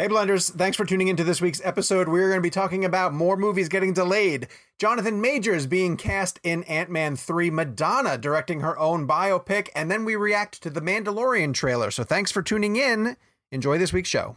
Hey, Blenders, thanks for tuning into this week's episode. We're going to be talking about more movies getting delayed, Jonathan Majors being cast in Ant Man 3, Madonna directing her own biopic, and then we react to the Mandalorian trailer. So thanks for tuning in. Enjoy this week's show.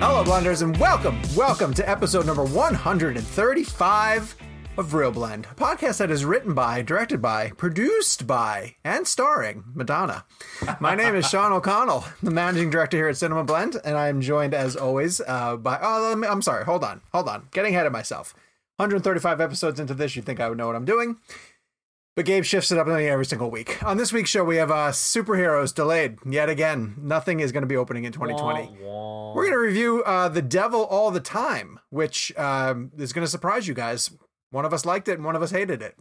Hello, Blenders, and welcome, welcome to episode number 135 of Real Blend, a podcast that is written by, directed by, produced by, and starring Madonna. My name is Sean O'Connell, the managing director here at Cinema Blend, and I am joined, as always, uh, by. Oh, me, I'm sorry. Hold on, hold on. Getting ahead of myself. 135 episodes into this, you'd think I would know what I'm doing. But Gabe shifts it up every single week. On this week's show, we have uh, superheroes delayed yet again. Nothing is going to be opening in 2020. We're going to review uh, The Devil All the Time, which um, is going to surprise you guys. One of us liked it and one of us hated it.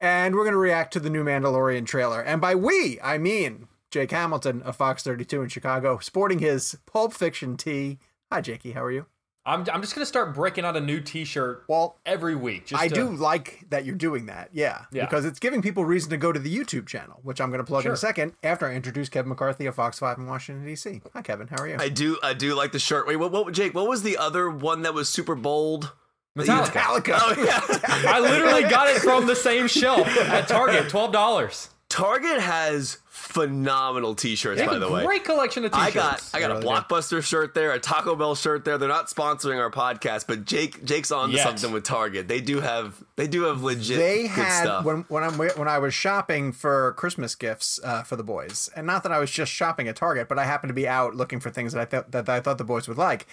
And we're going to react to the new Mandalorian trailer. And by we, I mean Jake Hamilton of Fox 32 in Chicago, sporting his Pulp Fiction tee. Hi, Jakey. How are you? I'm, I'm just gonna start breaking out a new T-shirt. Well, every week. I to... do like that you're doing that. Yeah, yeah, because it's giving people reason to go to the YouTube channel, which I'm going to plug sure. in a second after I introduce Kevin McCarthy of Fox Five in Washington D.C. Hi, Kevin. How are you? I do I do like the shirt. Wait, what? What? Jake? What was the other one that was super bold? Metallica. Metallica. Oh, yeah. I literally got it from the same shelf at Target, twelve dollars. Target has phenomenal t-shirts by the way. Great collection of t-shirts. I got I got really a Blockbuster good. shirt there, a Taco Bell shirt there. They're not sponsoring our podcast, but Jake Jake's on to something with Target. They do have they do have legit they had stuff. when when I'm when I was shopping for Christmas gifts uh, for the boys, and not that I was just shopping at Target, but I happened to be out looking for things that I thought that I thought the boys would like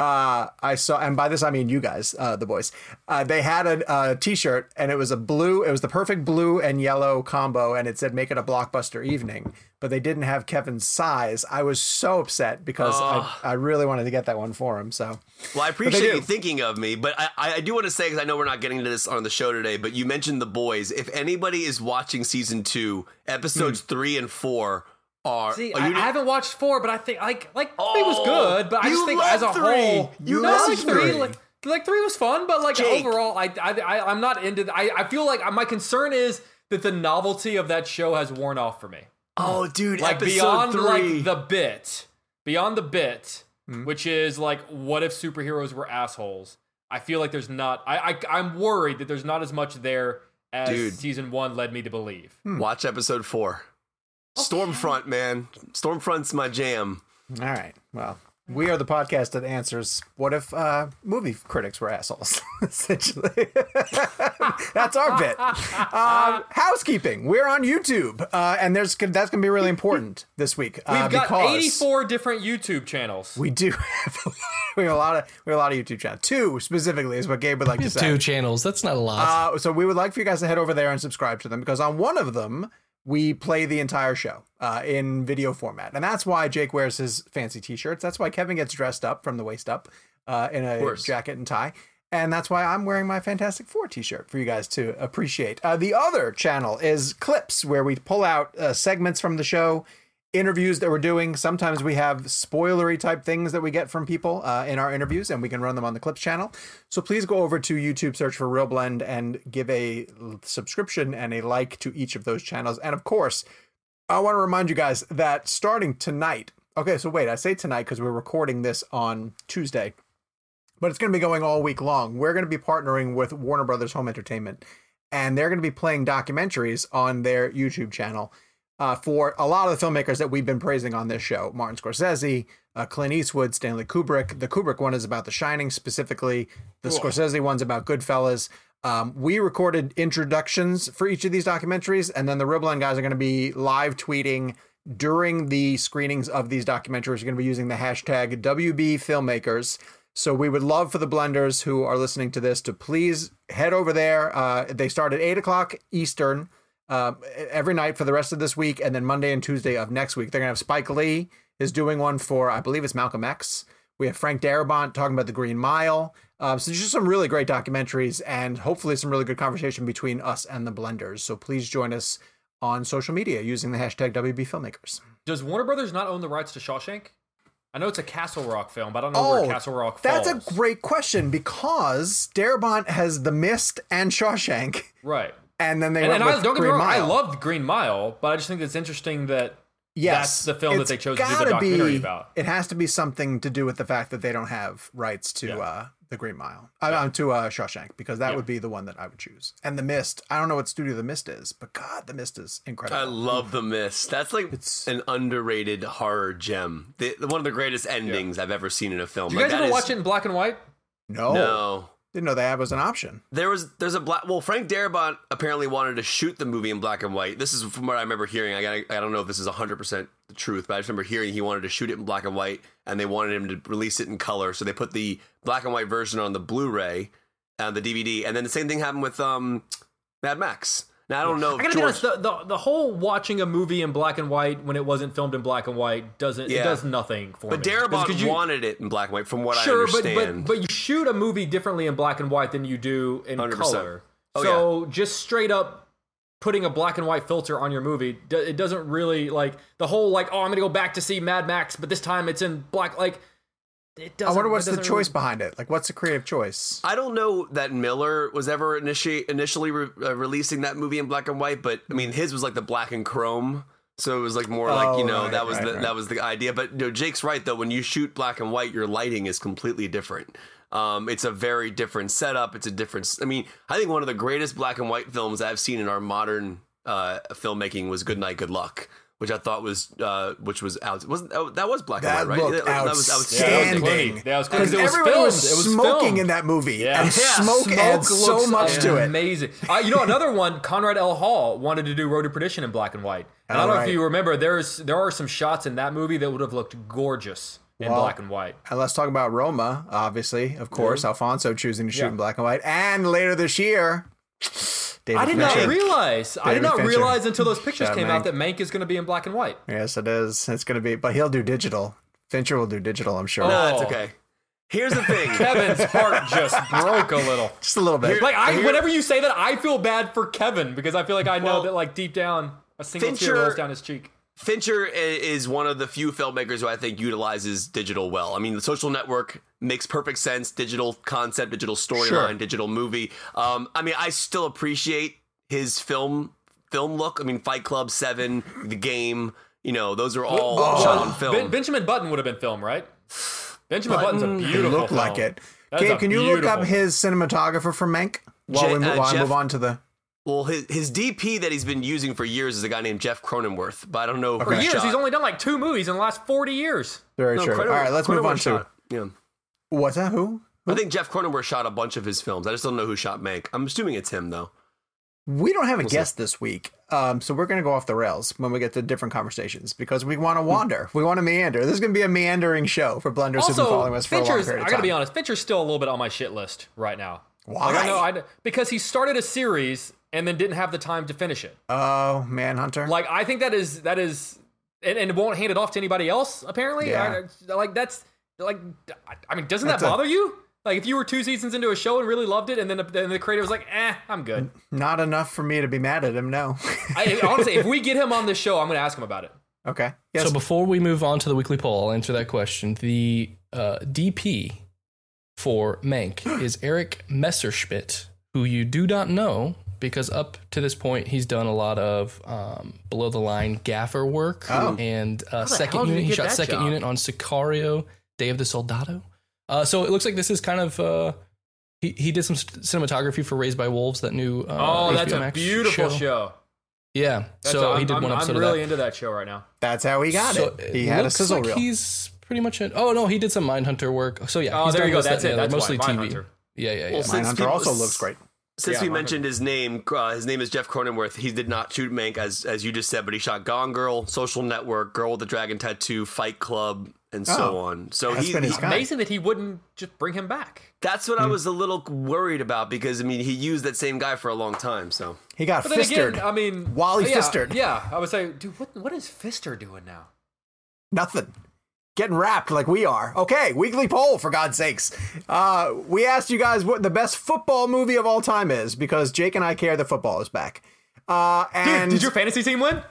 uh, I saw, and by this I mean you guys, uh, the boys. Uh, they had a a t-shirt, and it was a blue. It was the perfect blue and yellow combo, and it said "Make it a blockbuster evening." But they didn't have Kevin's size. I was so upset because oh. I, I really wanted to get that one for him. So, well, I appreciate you thinking of me, but I, I do want to say because I know we're not getting to this on the show today, but you mentioned the boys. If anybody is watching season two, episodes mm. three and four are. See, I, I, haven't watched four, but I think like like oh, three was good, but I just think as a three. whole, you no, like three. Like, like three was fun, but like Jake. overall, I, I I'm not into. The, I I feel like my concern is that the novelty of that show has worn off for me. Oh, dude! Like beyond three. like the bit, beyond the bit, hmm which is like, what if superheroes were assholes? I feel like there's not. I, I I'm worried that there's not as much there as dude. season one led me to believe. Hmm. Watch episode four. Stormfront, man. Stormfront's my jam. All right. Well, we are the podcast that answers what if uh, movie critics were assholes, essentially. that's our bit. Um, housekeeping. We're on YouTube, uh, and there's that's going to be really important this week. Uh, We've got 84 different YouTube channels. We do have, we have a lot of we have a lot of YouTube channels. Two specifically is what Gabe would like to say. Two channels. That's not a lot. Uh, so we would like for you guys to head over there and subscribe to them because on one of them we play the entire show uh, in video format. And that's why Jake wears his fancy t shirts. That's why Kevin gets dressed up from the waist up uh, in a jacket and tie. And that's why I'm wearing my Fantastic Four t shirt for you guys to appreciate. Uh, the other channel is Clips, where we pull out uh, segments from the show interviews that we're doing. Sometimes we have spoilery type things that we get from people uh, in our interviews, and we can run them on the Clips channel. So please go over to YouTube, search for Real Blend, and give a subscription and a like to each of those channels. And of course, I want to remind you guys that starting tonight. Okay, so wait, I say tonight because we're recording this on Tuesday, but it's going to be going all week long. We're going to be partnering with Warner Brothers Home Entertainment, and they're going to be playing documentaries on their YouTube channel uh, for a lot of the filmmakers that we've been praising on this show Martin Scorsese, uh, Clint Eastwood, Stanley Kubrick. The Kubrick one is about The Shining specifically, the Whoa. Scorsese one's about Goodfellas. Um, we recorded introductions for each of these documentaries, and then the Real Blend guys are going to be live tweeting during the screenings of these documentaries. We're going to be using the hashtag WB Filmmakers. So we would love for the blenders who are listening to this to please head over there. Uh, they start at 8 o'clock Eastern uh, every night for the rest of this week, and then Monday and Tuesday of next week. They're gonna have Spike Lee is doing one for I believe it's Malcolm X. We have Frank Darabont talking about the Green Mile. Um, so just some really great documentaries, and hopefully some really good conversation between us and the blenders. So please join us on social media using the hashtag WB Filmmakers. Does Warner Brothers not own the rights to Shawshank? I know it's a Castle Rock film, but I don't know oh, where Castle Rock falls. That's a great question because Darabont has The Mist and Shawshank. Right and then they and, and I, don't get Green me wrong, Mile. I loved Green Mile, but I just think it's interesting that yes, that's the film that they chose to do the documentary be, about. It has to be something to do with the fact that they don't have rights to yeah. uh, the Green Mile, uh, yeah. to uh, Shawshank, because that yeah. would be the one that I would choose. And The Mist, I don't know what studio The Mist is, but God, The Mist is incredible. I love The Mist. That's like it's an underrated horror gem. The, one of the greatest endings I've ever seen in a film. Did you guys like, ever is... watch it in black and white? No, no. Didn't know that was an option. There was there's a black. Well, Frank Darabont apparently wanted to shoot the movie in black and white. This is from what I remember hearing. I got I don't know if this is 100 percent the truth, but I just remember hearing he wanted to shoot it in black and white, and they wanted him to release it in color. So they put the black and white version on the Blu-ray and the DVD, and then the same thing happened with um, Mad Max. Now I don't know. I gotta George... be honest. The, the, the whole watching a movie in black and white when it wasn't filmed in black and white doesn't yeah. it does nothing for but me. But Darabont you, wanted it in black and white, from what sure, I understand. But, but but you shoot a movie differently in black and white than you do in 100%. color. Oh, so yeah. just straight up putting a black and white filter on your movie, it doesn't really like the whole like oh I'm gonna go back to see Mad Max, but this time it's in black. Like I wonder what's the choice really... behind it. Like, what's the creative choice? I don't know that Miller was ever initi- initially re- uh, releasing that movie in black and white, but I mean, his was like the black and chrome, so it was like more oh, like you know right, that was right, the right. that was the idea. But you know, Jake's right though. When you shoot black and white, your lighting is completely different. Um, it's a very different setup. It's a different. I mean, I think one of the greatest black and white films I've seen in our modern uh, filmmaking was Good Night, Good Luck which I thought was uh, which was out. Wasn't oh, that was black that and white, right? Looked that, was outstanding. Yeah, because yeah, everybody filmed. was, was smoking filmed. in that movie, yeah. and yeah, smoke, smoke adds so much to it. Amazing. Uh, you know, another one, Conrad L. Hall wanted to do Road to Perdition in black and white. And I don't right. know if you remember, there's there are some shots in that movie that would have looked gorgeous in well, black and white. And let's talk about Roma, obviously, of course, mm-hmm. Alfonso choosing to shoot in black and white, and later this year. David I did Fincher. not realize. David I did not Fincher. realize until those pictures came Mank. out that Mank is going to be in black and white. Yes, it is. It's going to be, but he'll do digital. Fincher will do digital, I'm sure. Oh. No, that's okay. Here's the thing. Kevin's heart just broke a little. Just a little bit. Like I, whenever you say that, I feel bad for Kevin because I feel like I know well, that like deep down a single Fincher, tear rolls down his cheek. Fincher is one of the few filmmakers who I think utilizes digital well. I mean, the social network makes perfect sense. Digital concept, digital storyline, sure. digital movie. Um, I mean, I still appreciate his film film look. I mean, Fight Club, Seven, The Game. You know, those are all oh, shot on film. Ben- Benjamin Button would have been film, right? Benjamin Button, Button's a beautiful. Look like it. Gabe, can you look up his cinematographer for Mank while Je- we uh, while Jeff, I move on to the well, his, his DP that he's been using for years is a guy named Jeff Cronenweth, but I don't know. For years, shot. he's only done like two movies in the last forty years. Very no, true. All right, let's move on to yeah. What's that? Who? Who? I think Jeff Cronenweth shot a bunch of his films. I just don't know who shot Mank. I'm assuming it's him though. We don't have a we'll guest see. this week, um, so we're going to go off the rails when we get to different conversations because we want to wander. we want to meander. This is going to be a meandering show for blenders also, who've been following us for Fincher's, a long period of time. I got to be honest, Fincher's still a little bit on my shit list right now. Why? Like I know I, because he started a series and then didn't have the time to finish it. Oh, Mindhunter. Like I think that is that is and, and won't hand it off to anybody else. Apparently, yeah. I, like that's like I mean, doesn't that's that bother a, you? Like if you were two seasons into a show and really loved it, and then the, then the creator was like, "Eh, I'm good." Not enough for me to be mad at him. No. I, honestly, if we get him on this show, I'm going to ask him about it. Okay. Yes. So before we move on to the weekly poll, I'll answer that question. The uh, DP for Mank is Eric Messerschmidt, who you do not know because up to this point he's done a lot of um, below the line gaffer work Oh. and uh, second did he unit. He shot second job? unit on Sicario, Day of the Soldado. Uh, so it looks like this is kind of. Uh, he, he did some st- cinematography for Raised by Wolves, that new. Uh, Oh, that's HBO a Max beautiful show. Yeah, That's so a- he did I'm, one I'm- episode I'm of really that. into that show right now. That's how he got So it. He had a looks sizzle like reel. He's pretty much it. Oh no, he did some Mindhunter work. So yeah, Oh, he's there you go. this, that, That's it. the other, That's mostly why. TV. Mindhunter. Yeah, yeah, yeah. Well, Mindhunter people- also looks great. Since Yeah, we Mindhunter. mentioned his name, uh, his name is Jeff Cronenweth. He did not shoot Mank as as you just said, but he shot Gone Girl, Social Network, Girl with the Dragon Tattoo, Fight Club, and so Oh. on. So That's he, been his he- kind. Amazing that he wouldn't just bring him back. that's what I was a little worried about because I mean he used that same guy for a long time. So He got But Pfistered. again, I mean, Wally yeah, Pfistered. Yeah, I would say, dude, what what is Pfister doing now? Nothing. Getting wrapped like we are. Okay, weekly poll for God's sakes. Uh, we asked you guys what the best football movie of all time is because Jake and I care that football is back. Uh, Dude, did your fantasy team win?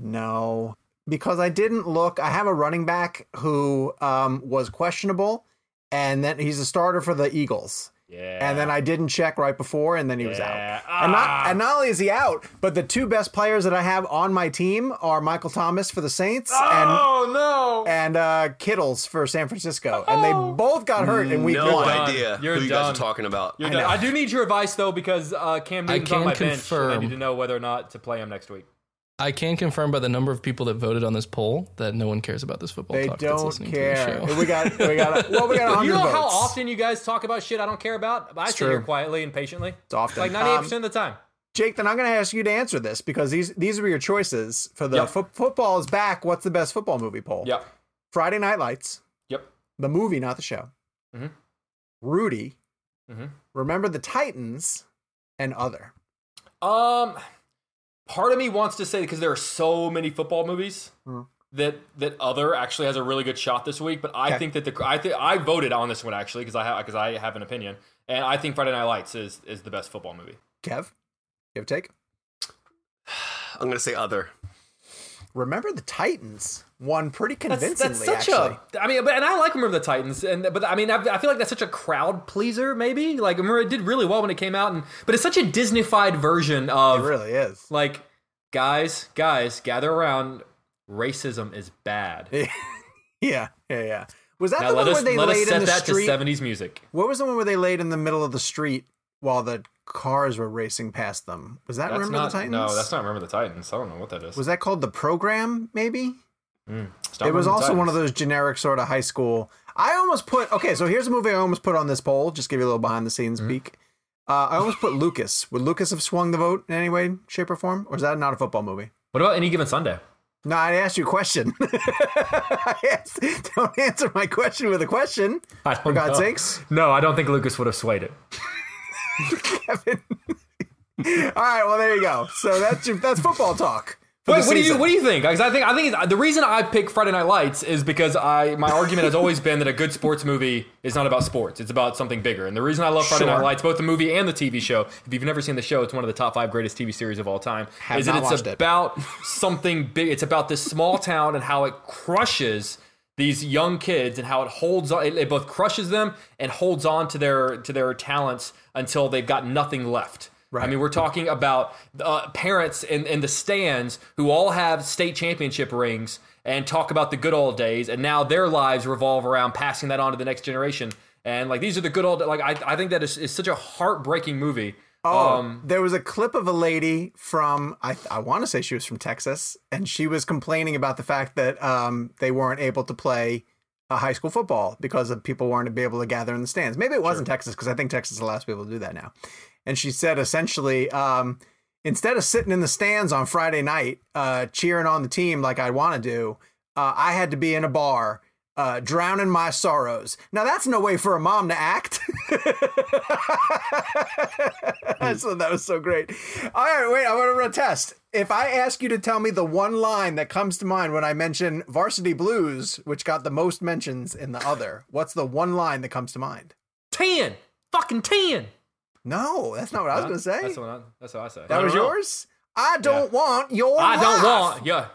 no, because I didn't look. I have a running back who um, was questionable, and then he's a starter for the Eagles. Yeah. And then I didn't check right before, and then he was Yeah. out. And not Ah. and not only is he out, but the two best players that I have on my team are Michael Thomas for the Saints and oh no! and uh, Kittles for San Francisco, and they both got hurt in week no one. done. idea You're who you guys are talking about. You're I done. I do need your advice though because uh, Cam Newton's on can my bench, and I need to know whether or not to play him next week. I can confirm by the number of people that voted on this poll that no one cares about this football They talk don't listening care. to the show. We got we got well, we got You know votes. how often you guys talk about shit I don't care about? I sit true. here quietly and patiently. It's often. Like 98% Um, of the time. Jake, then I'm going to ask you to answer this because these these were your choices for the Yep. fo- football is back. What's the best football movie poll? Yep. Friday Night Lights, Yep. the movie, not the show. Mhm. Rudy, Mhm. Remember the Titans, and other. Um, part of me wants to say because there are so many football movies Hmm. that that other actually has a really good shot this week. But I Okay. think that the I think I voted on this one actually because I have because I have an opinion, and I think Friday Night Lights is is the best football movie. Kev, you have a take? I'm gonna say other. Remember the Titans won pretty convincingly. that's such actually. a. I mean, but and I like Remember the Titans, and but I mean, I, I feel like that's such a crowd pleaser. Maybe like remember it did really well when it came out, and but it's such a Disneyfied version of. It really is. like guys, guys, gather around. Racism is bad. yeah, yeah, yeah. Was that Now the one us where they laid in the that street? to '70s music. What was the one where they laid in the middle of the street while the cars were racing past them? Was that That's Remember not the Titans? no, that's not Remember the Titans. I don't know what that is. Was that called the program? Maybe. Not it was also one of those generic sort of high school. I almost put okay. So here's a movie I almost put on this poll. Just give you a little behind the scenes Mm-hmm. peek. Uh, I almost put Lucas. Would Lucas have swung the vote in any way, shape, or form, or is that not a football movie? What about any given Sunday? No, I asked you a question. I asked, don't answer my question with a question. For God's know. sakes, No, I don't think Lucas would have swayed it. Kevin. All right, well there you go. So that's your, that's football talk. Wait, what do you what do you think? Because I think I think the reason I pick Friday Night Lights is because I my argument has always been that a good sports movie is not about sports; it's about something bigger. And the reason I love Friday Sure. Night Lights, both the movie and the TV show, if you've never seen the show, it's one of the top five greatest TV series of all time. Have is that it's watched it. about something big? It's about this small town and how it crushes these young kids and how it holds on. It, it both crushes them and holds on to their to their talents until they've got nothing left. Right. I mean, we're talking about uh, parents in, in the stands who all have state championship rings and talk about the good old days, and now their lives revolve around passing that on to the next generation. And like these are the good old like I, I think that is, is such a heartbreaking movie. Oh, Um, there was a clip of a lady from I I want to say she was from Texas, and she was complaining about the fact that um they weren't able to play uh, high school football because of people weren't be able to gather in the stands. Maybe it wasn't Texas because I think Texas allows people to do that now. And she said essentially, um, instead of sitting in the stands on Friday night uh, cheering on the team like I want to do, uh, I had to be in a bar. Uh, drowning my sorrows. Now that's no way for a mom to act. I thought that was so great. All right, wait, I want to run a test. If I ask you to tell me the one line that comes to mind when I mention Varsity Blues, which got the most mentions in the other, what's the one line that comes to mind? ten, fucking ten. No, that's not what I was going to say. That's what I, that's what I say. that was know. yours? I don't want your I don't want yeah.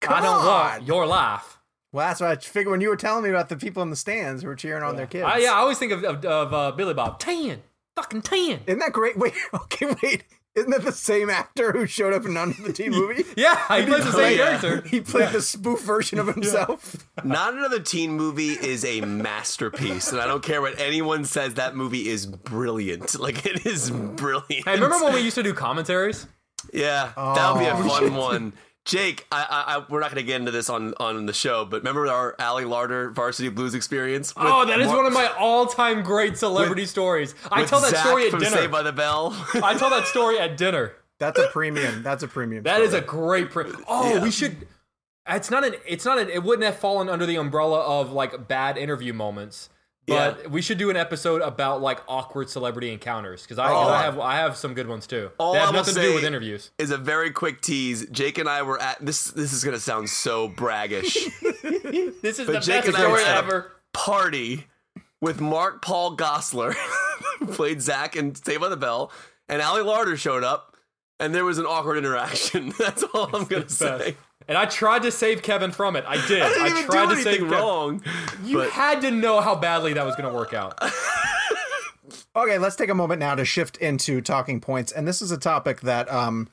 Come I don't on. want your life. Well, that's what I figured when you were telling me about the people in the stands who were cheering on their kids. I, yeah, I always think of, of, of uh, Billy Bob. Tan. Fucking tan. Isn't that great? Wait, okay, wait. Isn't that the same actor who showed up in None of the Teen movie? Yeah, he plays the same yeah. character. He played the spoof version of himself. Not Another Teen Movie is a masterpiece, and I don't care what anyone says. That movie is brilliant. Like it is brilliant. Hey, remember when we used to do commentaries? Yeah, that would be a Oh, fun one. Jake, I, I, I, we're not going to get into this on, on the show, but remember our Ali Larter Varsity Blues experience? Oh, that is Mar- one of my all-time great celebrity With- stories. I tell that Zach story at from dinner. Saved by the Bell. I tell that story at dinner. That's a premium. That's a premium. That is a great. Pre- oh, we should. It's not an. It's not an. It wouldn't have fallen under the umbrella of like bad interview moments. But Yeah. we should do an episode about like awkward celebrity encounters because I, Oh. I have I have some good ones too. All they have I nothing to do with interviews. is a very quick tease. Jake and I were at this. This is going to sound so braggish. This is But the Jake best story ever. party with Mark-Paul Gosselaar, played Zach and Saved by the Bell, and Ali Larter showed up, and there was an awkward interaction. That's all I'm going to say. And I tried to save Kevin from it. I did. I didn't even tried do to save anything Kevin. wrong. You but had to know how badly that was going to work out. Okay, let's take a moment now to shift into talking points. And this is a topic that um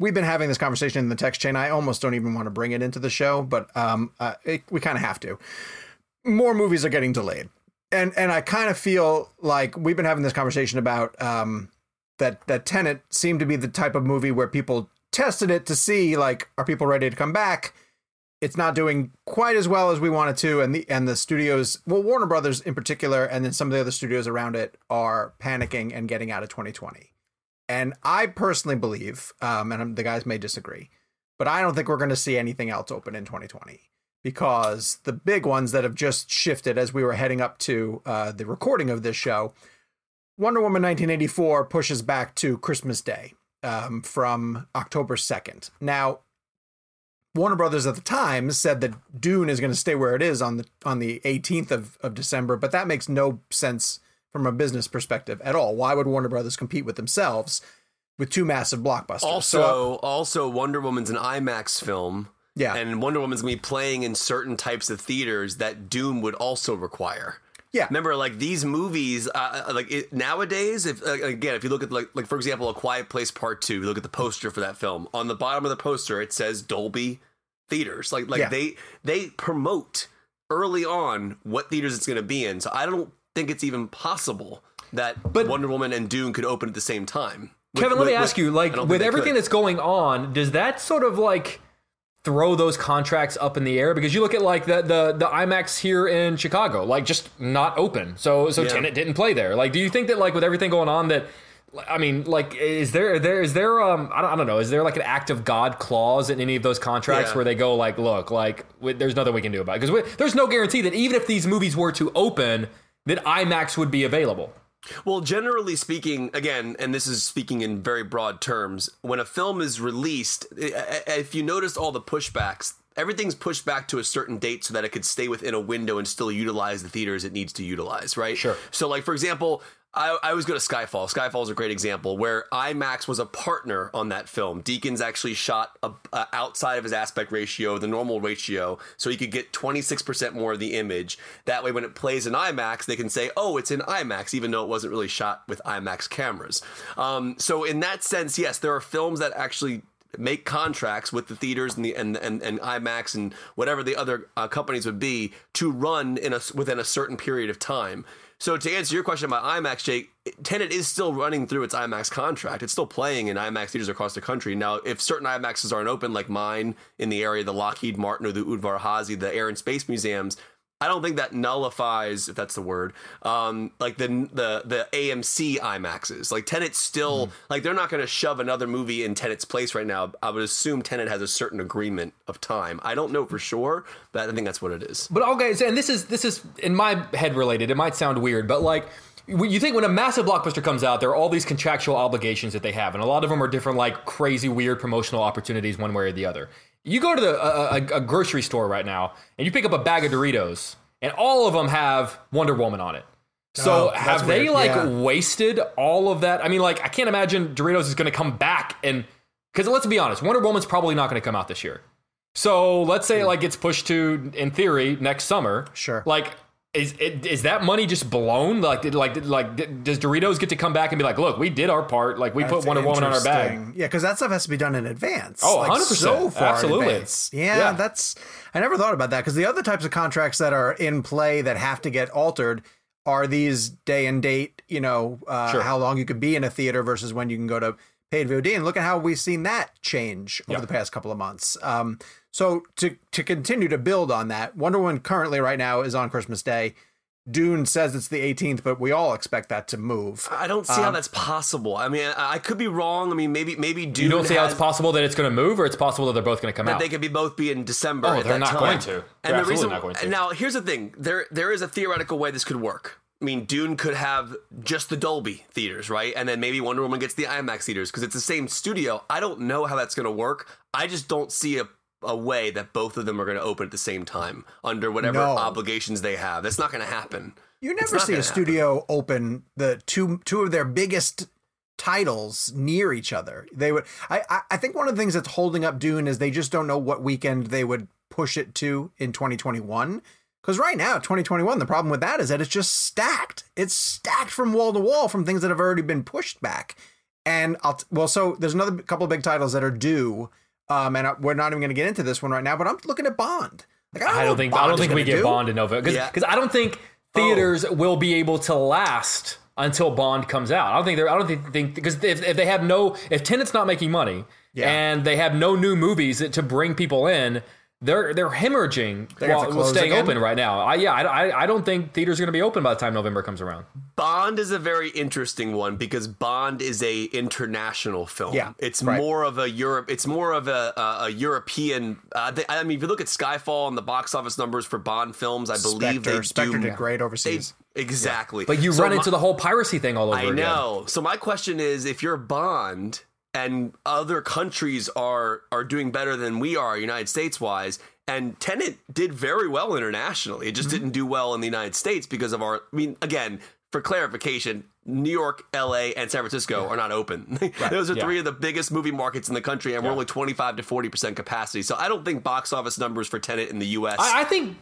we've been having this conversation in the text chain. I almost don't even want to bring it into the show, but um uh, it, we kind of have to. More movies are getting delayed. And and I kind of feel like we've been having this conversation about um that that Tenet seemed to be the type of movie where people tested it to see like are people ready to come back? it's not doing quite as well as we wanted to and the and the studios well warner brothers in particular and then some of the other studios around it are panicking and getting out of 2020 and i personally believe um, and the guys may disagree but i don't think we're going to see anything else open in 2020 because the big ones that have just shifted as we were heading up to uh, the recording of this show wonder woman 1984 pushes back to christmas day um, from october 2nd now Warner Brothers at the time said that Dune is going to stay where it is on the on the 18th of, of December, but that makes no sense from a business perspective at all. Why would Warner Brothers compete with themselves with two massive blockbusters? also, So, also Wonder Woman's an IMAX film. yeah, And Wonder Woman's gonna be playing in certain types of theaters that Dune would also require. Yeah, Remember, like these movies, uh, like it, nowadays, if uh, again, if you look at like, like for example, A Quiet Place Part Two, you look at the poster for that film. On the bottom of the poster, it says Dolby Theaters. Like, like Yeah. they they promote early on what theaters it's going to be in. So I don't think it's even possible that But- Wonder Woman and Dune could open at the same time. With- Kevin, let me ask with- you, like with everything could. that's going on, does that sort of like throw those contracts up in the air? Because you look at like the the the IMAX here in Chicago, like just not open. So so Yeah. Tenet didn't play there. Like, do you think that like with everything going on that I mean, like, is there there is there um I don't, I don't know is there like an act of God clause in any of those contracts Yeah. where they go like, look, like we, there's nothing we can do about it because there's no guarantee that even if these movies were to open, that IMAX would be available. Well, generally speaking, again, and this is speaking in very broad terms, when a film is released, if you notice all the pushbacks, everything's pushed back to a certain date so that it could stay within a window and still utilize the theaters it needs to utilize, right? Sure. So, like, for example, I, I always go to Skyfall. Skyfall is a great example where IMAX was a partner on that film. Deakins actually shot a, uh, outside of his aspect ratio, the normal ratio, so he could get 26% more of the image. That way, when it plays in IMAX, they can say, oh, it's in IMAX, even though it wasn't really shot with IMAX cameras. Um, so, in that sense, yes, there are films that actually make contracts with the theaters and the and and, and IMAX and whatever the other uh, companies would be to run in a within a certain period of time. So to answer your question about IMAX, Jake, Tenet is still running through its IMAX contract. It's still playing in IMAX theaters across the country. Now, if certain IMAXs aren't open, like mine in the area, the Lockheed Martin or the Udvar Hazy, the Air and Space Museums, I don't think that nullifies, if that's the word, um, like the the the AMC IMAXs. Like Tenet's still like they're not going to shove another movie in Tenet's place right now. I would assume Tenet has a certain agreement of time. I don't know for sure, but I think that's what it is. But okay, so, and this is this is in my head related. It might sound weird, but like you think when a massive blockbuster comes out, there are all these contractual obligations that they have, and a lot of them are different, like crazy, weird promotional opportunities, one way or the other. You go to the a, a, a grocery store right now, and you pick up a bag of Doritos, and all of them have Wonder Woman on it. So Oh, have they weird. like Yeah. wasted all of that? I mean, like I can't imagine Doritos is going to come back and because let's be honest, Wonder Woman's probably not going to come out this year. So let's say it like gets pushed to, in theory, next summer. Sure. Like, is is that money just blown? Like, did, like, did, like, does Doritos get to come back and be like, look, we did our part. Like, we That's put Wonder Woman on our bag. Yeah, because that stuff has to be done in advance. Oh, like, 100%. So far in Absolutely. advance. Yeah, Yeah. that's. I never thought about that because the other types of contracts that are in play that have to get altered are these day and date. You know, uh, Sure. how long you could be in a theater versus when you can go to paid VOD. And look at how we've seen that change over the past couple of months. Um, so to to continue to build on that, Wonder Woman currently right now is on Christmas Day. Dune says it's the 18th, but we all expect that to move. I don't see how um, that's possible. I mean, I, I could be wrong. I mean, maybe maybe Dune You don't see how it's possible that it's going to move, or it's possible that they're both going to come that out. they could be both be in December. Oh, they're not time. going to. They're And the absolutely reason not going to. now here's the thing: there there is a theoretical way this could work. I mean, Dune could have just the Dolby theaters, right? And then maybe Wonder Woman gets the IMAX theaters because it's the same studio. I don't know how that's going to work. I just don't see a a way that both of them are going to open at the same time under whatever No. obligations they have. That's not going to happen. You never see a studio open the two two of their biggest titles near each other. They would. I, I I think one of the things that's holding up Dune is they just don't know what weekend they would push it to in 2021. Because right now, 2021, the problem with that is that it's just stacked. It's stacked from wall to wall from things that have already been pushed back. And I'll well, so there's another couple of big titles that are due. Um, and I, we're not even going to get into this one right now. But I'm looking at Bond. Like I know don't think Bond I don't think we gonna get do. Bond in November because Yeah. I don't think theaters will be able to last until Bond comes out. I don't think they're I don't think think because if, if they have no if Tenet's not making money Yeah. and they have no new movies to bring people in. They're they're hemorrhaging They have while while staying again? open right now. I yeah I, I, I don't think theaters are going to be open by the time November comes around. Bond is a very interesting one because Bond is a international film. Yeah, it's right. more of a Europe. It's more of a a, a European. Uh, they, I mean, if you look at Skyfall and the box office numbers for Bond films, I believe Spectre, they Spectre do did great they- overseas. exactly. But you So run my- into the whole piracy thing all over again. I again. know. So my question is, if you're Bond and other countries are are doing better than we are, United States wise, and Tenet did very well internationally, it just Mm-hmm. didn't do well in the United States because of our. I mean, again, for clarification. New York, LA, and San Francisco are not open. Those are Yeah. three of the biggest movie markets in the country, and we're only 25 to 40% capacity. So I don't think box office numbers for Tenet in the US. I, I think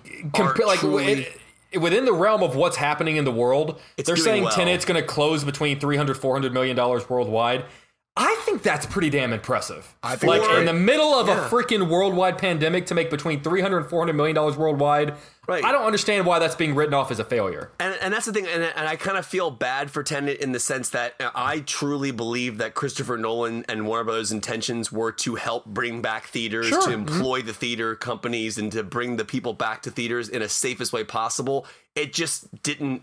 like truly- it, within the realm of what's happening in the world, It's they're saying well. Tenet's going to close between 300 400 million dollars worldwide. I think that's pretty damn impressive. I think like in the middle of Yeah. a freaking worldwide pandemic to make between 300 and 400 million dollars worldwide. Right. I don't understand why that's being written off as a failure. And, and that's the thing, and, and I kind of feel bad for Tenet in the sense that uh, I truly believe that Christopher Nolan and Warner Brothers' intentions were to help bring back theaters, Sure. to employ mm-hmm. the theater companies, and to bring the people back to theaters in a safest way possible. It just didn't,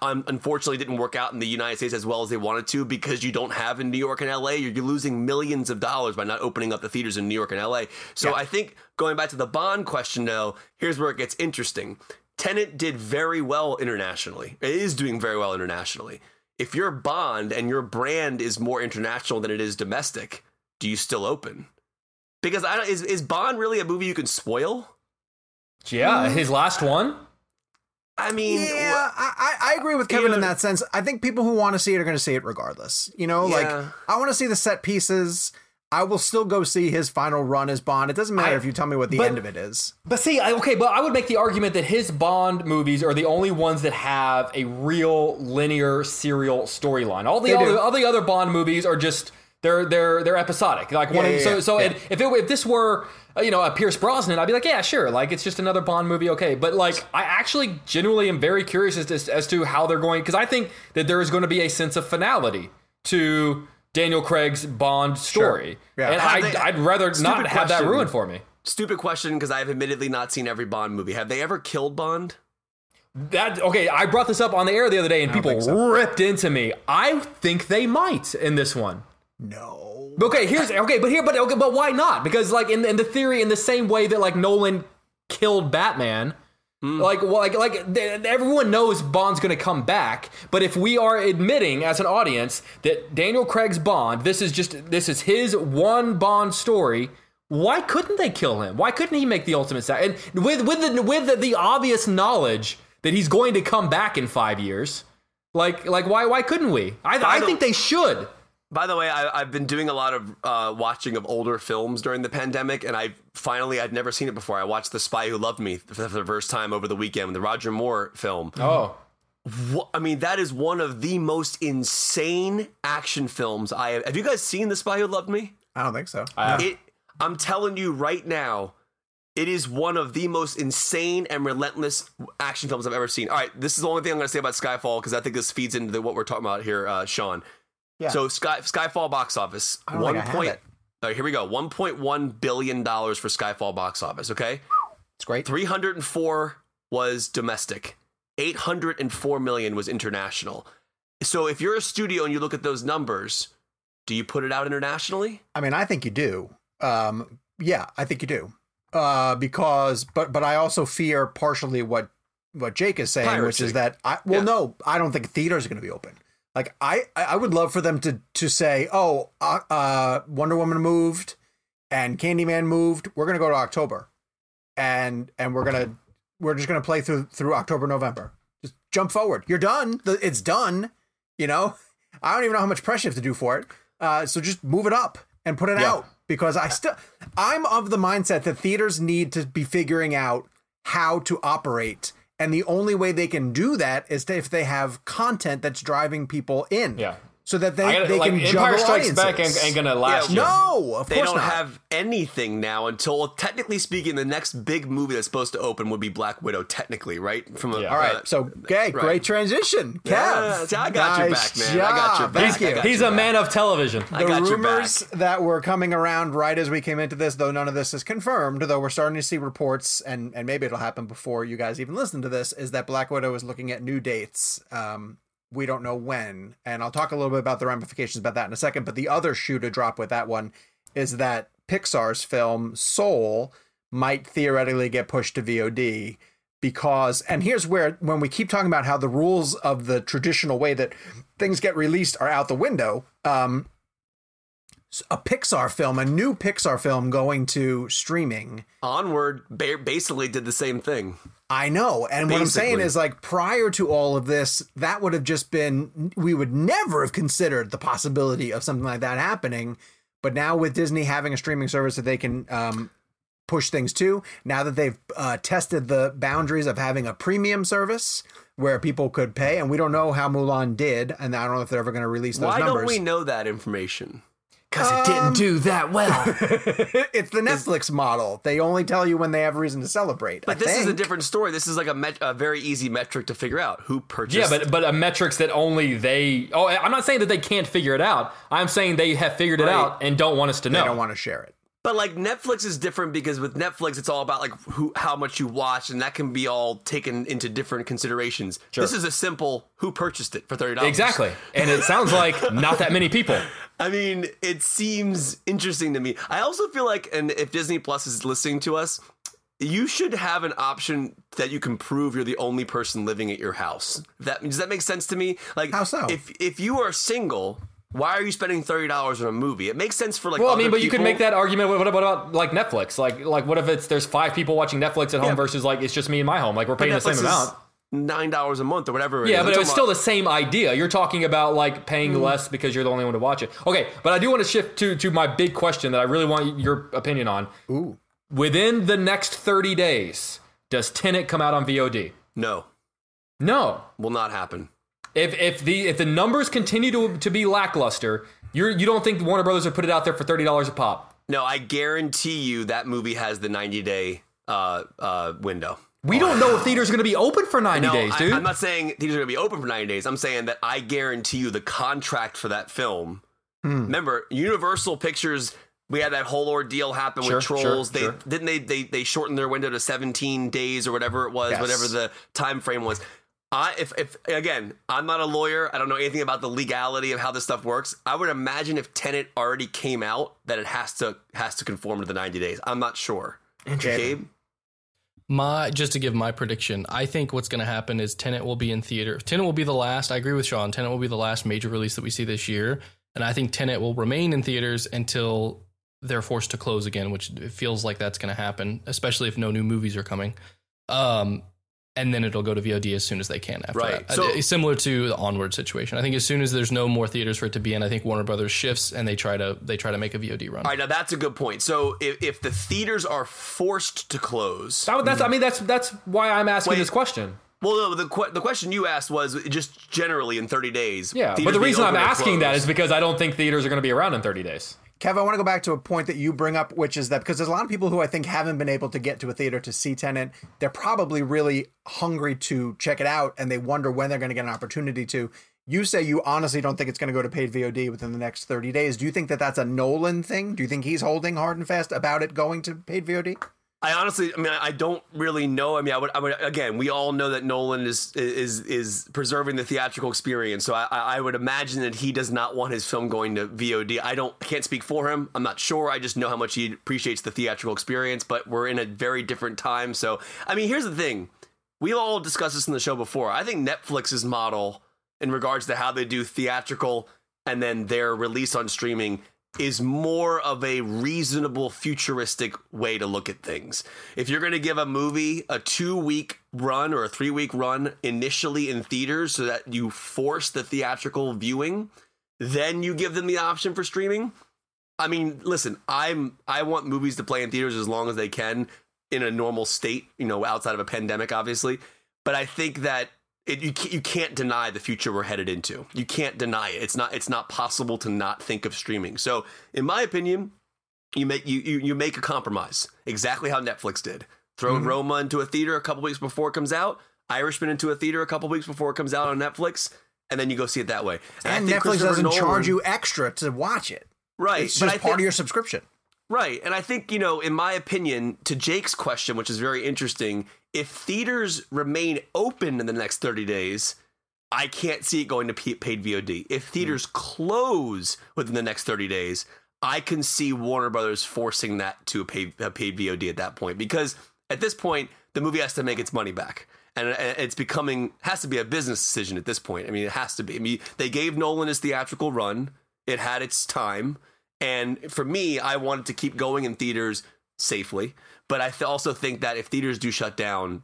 unfortunately, didn't work out in the United States as well as they wanted to because you don't have in New York and LA. You're, losing millions of dollars by not opening up the theaters in New York and LA. So I think going back to the Bond question, though, here's where it gets interesting. Tenet did very well internationally. It is doing very well internationally. If you're Bond and your brand is more international than it is domestic, do you still open? Because I don't, is is Bond really a movie you can spoil? Yeah, his last one. I mean, Yeah, I, I I agree with Kevin You in that sense. I think people who want to see it are going to see it regardless. You know, like I want to see the set pieces. I will still go see his final run as Bond. It doesn't matter I- if you tell me what the but- end of it is. But see, I, okay, but I would make the argument that his Bond movies are the only ones that have a real linear serial storyline. All the They do. all the other Bond movies are just they're they're they're episodic. Like one, Yeah, of, yeah, so so yeah. it- if it, if this were uh, you know a Pierce Brosnan, I'd be like, yeah, sure, like it's just another Bond movie, okay. But like, I actually genuinely am very curious as to, as to how they're going because I think that there is going to be a sense of finality to Daniel Craig's Bond story, Yeah. and I'd, they- I'd rather not have that ruined for me. stupid question because I have admittedly not seen every Bond movie. Have they ever killed Bond? That okay, I brought this up on the air the other day, and people so. ripped into me. I think they might in this one. No. Okay, here's okay, but here, but okay, but why not? Because like in, in the theory, in the same way that like Nolan killed Batman, hmm. like well, like like th- everyone knows Bond's gonna come back. But if we are admitting as an audience that Daniel Craig's Bond, this is just this is his one Bond story. Why couldn't they kill him? Why couldn't he make the ultimate sac? And with with the with the, the obvious knowledge that he's going to come back in five years, like like why why couldn't we? I, I, don't- think they should. By the way, I, have been doing a lot of uh, watching of older films during the pandemic, and I finally I'd never seen it before. I watched The Spy Who Loved Me for the first time over the weekend, the Roger Moore film. Oh, I mean, that is one of the most insane action films I have. Have you guys seen The Spy Who Loved Me? I don't think so. It, I'm telling you right now, it is one of the most insane and relentless action films I've ever seen. All right, this is the only thing I'm going to say about Skyfall because I think this feeds into the, what we're talking about here, uh, Sean. Yeah. So Sky Skyfall box office one point. All right, here we go. One point one billion dollars for Skyfall box office. Okay, it's great. Three hundred and four was domestic. Eight hundred and four million was international. So if you're a studio and you look at those numbers, do you put it out internationally? I mean, I think you do. Um, yeah, I think you do. Uh, because, but but I also fear partially what what Jake is saying, Piracy. which is that I well, yeah. no, I don't think theaters are going to be open. Like I, I would love for them to to say, oh, uh, uh, Wonder Woman moved, and Candyman moved. We're gonna go to October, and and we're gonna we're just gonna play through through October November. Just jump forward. You're done. It's done. You know, I don't even know how much press you have to do for it. Uh, so just move it up and put it yeah. out because I still I'm of the mindset that theaters need to be figuring out how to operate and the only way they can do that is to, if they have content that's driving people in. Yeah so that they, gotta, they like, can Empire Strikes audiences. Back ain't, ain't, gonna last. Yeah, no, of they course don't not. have anything now until technically speaking, the next big movie that's supposed to open would be Black Widow. Technically, right? From a, yeah. all right, uh, so okay, right. great transition, Kev. Yeah, I got nice your back, man. Job. I got your back. Thank you. He's a man of television. I got you back. The rumors that were coming around right as we came into this, though none of this is confirmed, though we're starting to see reports, and and maybe it'll happen before you guys even listen to this, is that Black Widow is looking at new dates. Um, we don't know when. And I'll talk a little bit about the ramifications about that in a second. But the other shoe to drop with that one is that Pixar's film Soul might theoretically get pushed to VOD because, and here's where, when we keep talking about how the rules of the traditional way that things get released are out the window, um, a Pixar film, a new Pixar film going to streaming. Onward basically did the same thing. I know. And Basically. what I'm saying is like prior to all of this, that would have just been we would never have considered the possibility of something like that happening. But now with Disney having a streaming service that they can um, push things to, now that they've uh, tested the boundaries of having a premium service where people could pay, and we don't know how Mulan did, and I don't know if they're ever going to release those Why numbers. don't we know that information? Because it didn't um, do that well. it's the Netflix model. They only tell you when they have reason to celebrate. But I this think. is a different story. This is like a, met- a very easy metric to figure out who purchased. Yeah, but but a metrics that only they. Oh, I'm not saying that they can't figure it out. I'm saying they have figured it out and don't want us to know. They don't want to share it. But like Netflix is different because with Netflix it's all about like who how much you watch and that can be all taken into different considerations. Sure. This is a simple who purchased it for thirty dollars. Exactly. And it sounds like not that many people. I mean, it seems interesting to me. I also feel like and if Disney Plus is listening to us, you should have an option that you can prove you're the only person living at your house. That does that make sense to me? Like how so? If if you are single why are you spending thirty dollars on a movie? It makes sense for like. Well, I mean, but people. you could make that argument. What, what, about like Netflix? Like, like what if it's there's five people watching Netflix at home yeah. versus like it's just me in my home? Like we're paying the same amount. Nine dollars a month or whatever. yeah, but it's still the same idea. You're talking about like paying mm. less because you're the only one to watch it. Okay, but I do want to shift to to my big question that I really want your opinion on. Ooh. Within the next thirty days, does Tenet come out on VOD? No. No. Will not happen. If if the if the numbers continue to to be lackluster, you're you don't think Warner Brothers would put it out there for thirty dollars a pop? No, I guarantee you that movie has the ninety day uh, uh, window. We don't know if theaters are going to be open for 90 no, days, dude. I, am not saying theaters are going to be open for 90 days. I'm saying that I guarantee you the contract for that film. Hmm. Remember, Universal Pictures, we had that whole ordeal happen sure, with Trolls. Sure, they sure. didn't they, they they shortened their window to 17 days or whatever it was, yes. whatever the time frame was. I if if again, I'm not a lawyer. I don't know anything about the legality of how this stuff works. I would imagine if Tenet already came out, that it has to has to conform to the 90 days. I'm not sure. Gabe? My just to give my prediction, I think what's going to happen is Tenet will be in theater. Tenet will be the last. I agree with Sean. Tenet will be the last major release that we see this year, and I think Tenet will remain in theaters until they're forced to close again, which it feels like that's going to happen, especially if no new movies are coming. Um, and then it'll go to VOD as soon as they can after Right. that. So- Uh, similar to the onward situation. I think as soon as there's no more theaters for it to be in, I think Warner Brothers shifts and they try to they try to make a VOD run. All right, now that's a good point. So if, if the theaters are forced to close, That, that's I mean that's that's why I'm asking Wait. this question. well, no, the que- the question you asked was just generally in 30 days. Yeah, but the reason I'm asking that is because I don't think theaters are going to be around in 30 days. Kev, I want to go back to a point that you bring up, which is that because there's a lot of people who I think haven't been able to get to a theater to see Tenet, they're probably really hungry to check it out and they wonder when they're going to get an opportunity to. You say you honestly don't think it's going to go to paid VOD within the next 30 days. Do you think that that's a Nolan thing? Do you think he's holding hard and fast about it going to paid VOD? I honestly, I mean, I don't really know. I mean, I would, I would again, we all know that Nolan is is is preserving the theatrical experience. So I, I would imagine that he does not want his film going to VOD. I don't, can't speak for him. I'm not sure. I just know how much he appreciates the theatrical experience. But we're in a very different time. So I mean, here's the thing: we all discussed this in the show before. I think Netflix's model in regards to how they do theatrical and then their release on streaming is more of a reasonable futuristic way to look at things. If you're going to give a movie a 2 week run or a 3 week run initially in theaters so that you force the theatrical viewing, then you give them the option for streaming. I mean, listen, I'm I want movies to play in theaters as long as they can in a normal state, you know, outside of a pandemic obviously, but I think that it, you can't, you can't deny the future we're headed into. You can't deny it. It's not it's not possible to not think of streaming. So, in my opinion, you make you you, you make a compromise. Exactly how Netflix did. Throw mm-hmm. Roma into a theater a couple weeks before it comes out. Irishman into a theater a couple weeks before it comes out on Netflix, and then you go see it that way. I And Netflix doesn't Nolan- charge you extra to watch it. right. It's but just part think- of your subscription. Right. And I think, you know, in my opinion, to Jake's question, which is very interesting, if theaters remain open in the next 30 days, I can't see it going to paid VOD. If hmm. theaters close within the next 30 days, I can see Warner Brothers forcing that to a paid, a paid VOD at that point because at this point, the movie has to make its money back. And and it's becoming, has to be a business decision at this point. I mean, it has to be. I mean, they gave Nolan his theatrical run, it had its time. And for me, I wanted to keep going in theaters safely. But I th- also think that if theaters do shut down,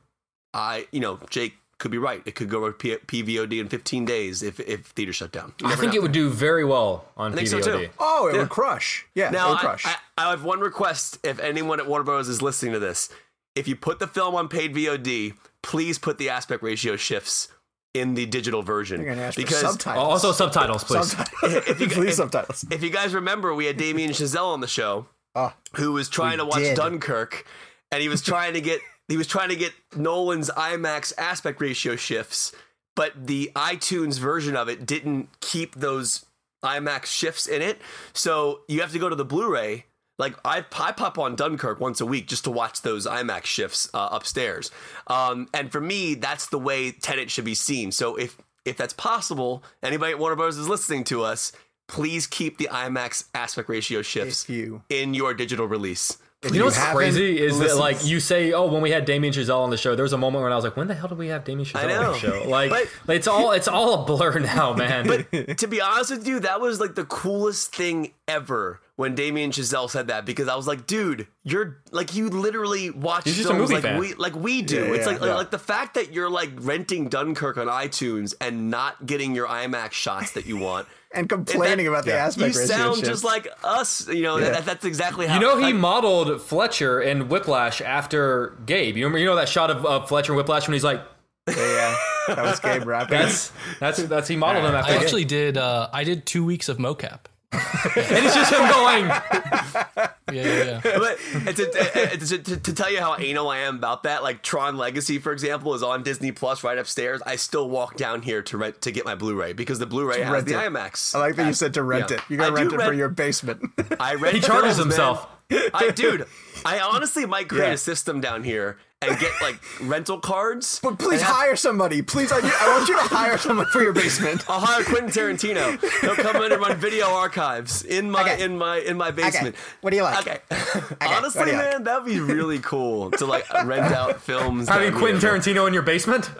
I, you know, Jake could be right. It could go to P- PVOD in 15 days if, if theaters shut down. You I think know. it would do very well on I think so PVOD. too. Oh, it Yeah. would crush. Yeah, it Now, would I, crush. I, I have one request. If anyone at Warner Bros. is listening to this, if you put the film on paid VOD, please put the aspect ratio shifts in the digital version. You're gonna ask for because subtitles. Also subtitles, please. Subtitles. if you- Please if- subtitles. if you guys remember, we had Damien Chazelle on the show, Ah, who was trying to watch did. Dunkirk, and he was trying to get he was trying to get Nolan's IMAX aspect ratio shifts, but the iTunes version of it didn't keep those IMAX shifts in it. So you have to go to the Blu-ray. Like I, I pop on Dunkirk once a week just to watch those IMAX shifts uh, upstairs. Um, and for me, that's the way Tenet should be seen. So if if that's possible, anybody at Warner Bros. is listening to us, please keep the IMAX aspect ratio shifts you- in your digital release. if You know what's crazy is that like you say, oh, when we had Damien Chazelle on the show, there was a moment when I was like, when the hell did we have Damien Chazelle on the show? Like, But- it's all it's all a blur now, man. But to be honest with you, that was like the coolest thing ever when Damien Chazelle said that because I was like, dude, you're like you literally watch He's just a films movie like fan. we like we do. Yeah, it's yeah, like yeah. like the fact that you're like renting Dunkirk on iTunes and not getting your IMAX shots that you want. and complaining that- about the yeah. aspect you ratio sound just like us, you know. Yeah. That, that's exactly how you know, he like, modeled Fletcher in Whiplash after Gabe. You remember, you know that shot of uh, Fletcher in Whiplash when he's like, yeah, yeah. That was Gabe rapping. that's that's that's he modeled him after. I actually did. Uh, I did two weeks of mocap. And it's just him going. Yeah, yeah, yeah. but and to, to, to, to tell you how anal I am about that, like Tron Legacy, for example, is on Disney Plus right upstairs. I still walk down here to rent to get my Blu-ray because the Blu-ray has rent the it. IMAX. I like that you said to rent Yeah. it. You're gonna I do rent it for your basement. I rent He charges films, man. Himself. I dude, I honestly might create Yeah. a system down here and get like rental cards. but please and have- hire somebody. Please, I, I want you to hire someone for your basement. I'll hire Quentin Tarantino. He'll come in and run video archives in my Okay. in my in my basement. What do you like? Okay. what Honestly, do you like? man, that'd be really cool to like rent out films. Having down Quentin. Tarantino in your basement.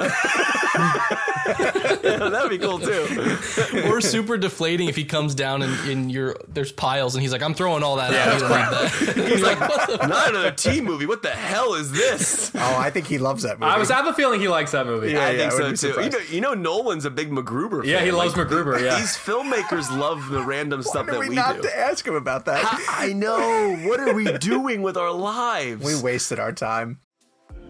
that'd be cool too. Or super deflating if he comes down and in your there's piles and he's like, I'm throwing all that out. You that. He's like, not another T movie. What the hell is this? Oh, I think he loves that movie. I was I have a feeling he likes that movie. Yeah, I yeah, think wouldn't so too. You know, you know, Nolan's a big MacGruber. Yeah, he loves Like, MacGruber, yeah. these filmmakers love the random Why stuff that we we not do. to ask him about that? I know. What are we doing with our lives? we wasted our time.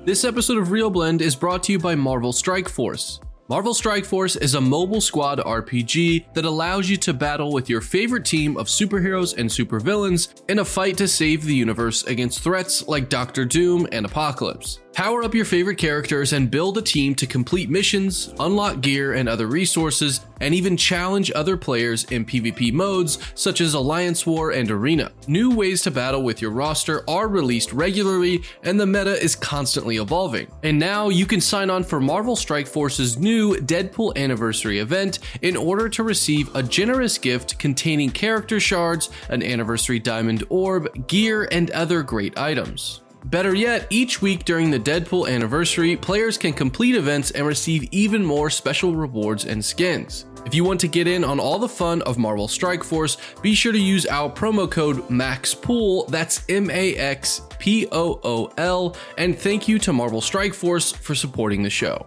This episode of Real Blend is brought to you by Marvel Strike Force. Marvel Strike Force is a mobile squad RPG that allows you to battle with your favorite team of superheroes and supervillains in a fight to save the universe against threats like Doctor Doom and Apocalypse. Power up your favorite characters and build a team to complete missions, unlock gear and other resources, and even challenge other players in PvP modes such as Alliance War and Arena. New ways to battle with your roster are released regularly, and the meta is constantly evolving. And now you can sign on for Marvel Strike Force's new Deadpool Anniversary event in order to receive a generous gift containing character shards, an anniversary diamond orb, gear, and other great items. Better yet, each week during the Deadpool anniversary, players can complete events and receive even more special rewards and skins. If you want to get in on all the fun of Marvel Strike Force, be sure to use our promo code MAXPOOL, that's M A X P O O L, and thank you to Marvel Strike Force for supporting the show.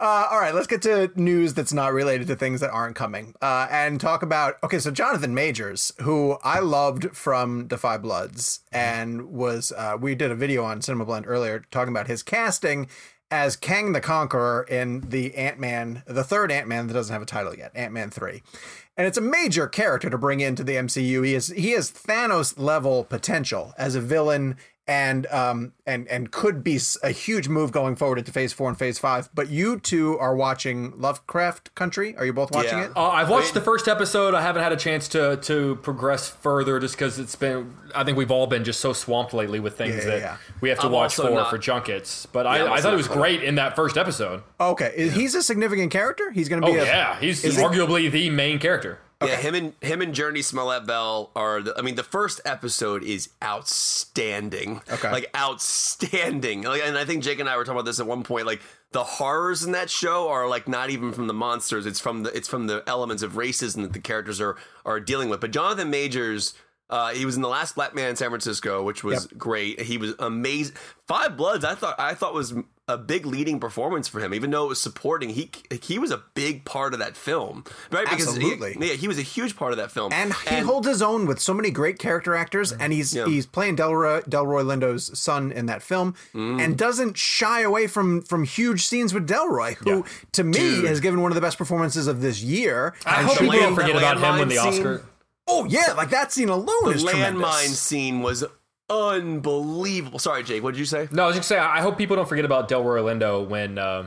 Uh, all right, let's get to news that's not related to things that aren't coming, uh, and talk about. Okay, so Jonathan Majors, who I loved from Da 5 Bloods, and was uh, we did a video on Cinema Blend earlier talking about his casting as Kang the Conqueror in the Ant Man, the third Ant Man that doesn't have a title yet, Ant Man three, and it's a major character to bring into the MCU. He is he has Thanos level potential as a villain and um and and could be a huge move going forward into phase four and phase five. But you two are watching Lovecraft Country. Are you both watching Yeah. it? Uh, I've watched the first episode. I haven't had a chance to to progress further, just because it's been. I think we've all been just so swamped lately with things Yeah, yeah, that yeah. we have to I'm watch for not- for junkets. But Yeah, I'm I, I thought it was caught great in that first episode. Okay, is he's a significant character? He's going to Oh be. a, yeah, he's is it- arguably the main character. Yeah, him and him and Jurnee Smollett Bell are. The, I mean, the first episode is outstanding. Okay. like outstanding. Like, and I think Jake and I were talking about this at one point. Like the horrors in that show are like not even from the monsters. It's from the it's from the elements of racism that the characters are are dealing with. But Jonathan Majors. Uh, he was in the last Black Man in San Francisco, which was great. He was amazing. Five Bloods, I thought, I thought was a big leading performance for him, even though it was supporting. He he was a big part of that film, right? Because he- Absolutely. yeah, he was a huge part of that film, and he holds his own with so many great character actors, and he's Yeah. he's playing Delroy, Delroy Lindo's son in that film, Mm. and doesn't shy away from from huge scenes with Delroy, who to me Dude. has given one of the best performances of this year. I And hope should people be- don't forget about him when the landmine scene- Oscar. Oh yeah, like that scene alone the is landmine tremendous. scene was unbelievable. Sorry, Jake, what did you say? No, I was just gonna say I hope people don't forget about Delroy Lindo when uh,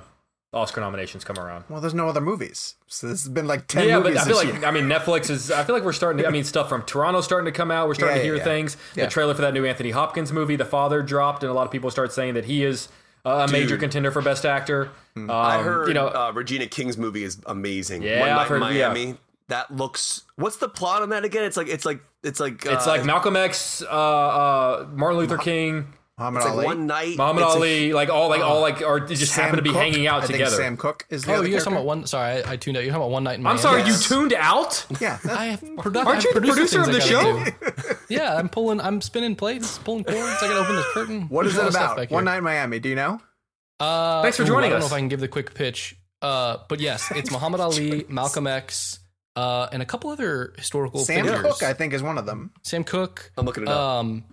Oscar nominations come around. Well, there's no other movies, so this has been like ten yeah, but I feel like year. I mean Netflix is. I feel like we're starting. to I mean stuff from Toronto's starting to come out. We're starting Yeah, to hear yeah, yeah. things. Yeah. The trailer for that new Anthony Hopkins movie, The Father, dropped, and a lot of people start saying that he is uh, a major contender for Best Actor. Um, I heard you know. uh, Regina King's movie is amazing. Yeah, One I've Night in heard- yeah. Miami. That looks. What's the plot on that again? It's like it's like it's like it's uh, like Malcolm X, uh, uh, Martin Luther King, Muhammad it's like Ali, one night. Muhammad it's a- Ali, like all like all like or just Sam happen to be Cooke. hanging out I think together. Sam Cooke is the Oh, other you guys talking about one? Sorry, I, I tuned out. You're talking about one night in I'm sorry, Yes. you tuned out. Yeah, I have produ- Aren't you the producer of the show? yeah, I'm pulling. I'm spinning plates, pulling cords. I gotta open this curtain. what is There's a it lot of stuff about? One. Night in Miami. Do you know? Uh, Thanks for ooh, joining I don't us. know if I can give the quick pitch. Uh, but yes, it's Muhammad Ali, Malcolm X, uh, and a couple other historical Sam figures. Cooke, I think, is one of them. Sam Cooke. I'm looking it up. Um,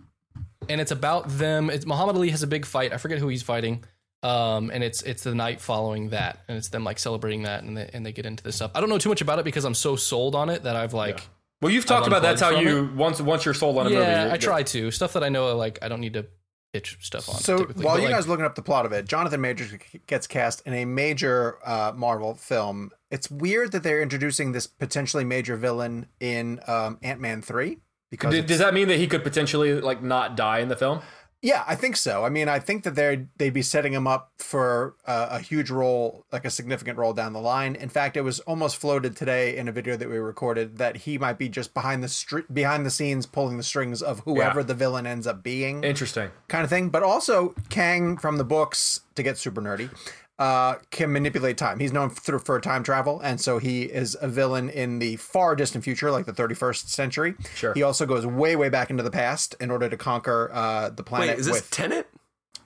and it's about them. It's Muhammad Ali has a big fight. I forget who he's fighting. Um, and it's it's the night following that, and it's them like celebrating that, and they and they get into this stuff. I don't know too much about it because I'm so sold on it that I've like. Well, you've talked about that's how unplugged you once once you're sold on a movie. Yeah, I try to stuff that I know like I don't need to pitch stuff on. So typically. while But, you like, guys are looking up the plot of it, Jonathan Majors gets cast in a major uh, Marvel film. It's weird that they're introducing this potentially major villain in um, Ant Man three because D- it's- does that mean that he could potentially like not die in the film? Yeah, I think so. I mean, I think that they they'd be setting him up for uh, a huge role, like a significant role down the line. In fact, it was almost floated today in a video that we recorded that he might be just behind the str- behind the scenes pulling the strings of whoever Yeah. the villain ends up being, Interesting. kind of thing. But also, Kang from the books to get super nerdy. Uh, can manipulate time. He's known for, for time travel, and so he is a villain in the far distant future, like the 31st century. Sure. He also goes way, way back into the past in order to conquer uh, the planet. Wait, is this with, Tenet?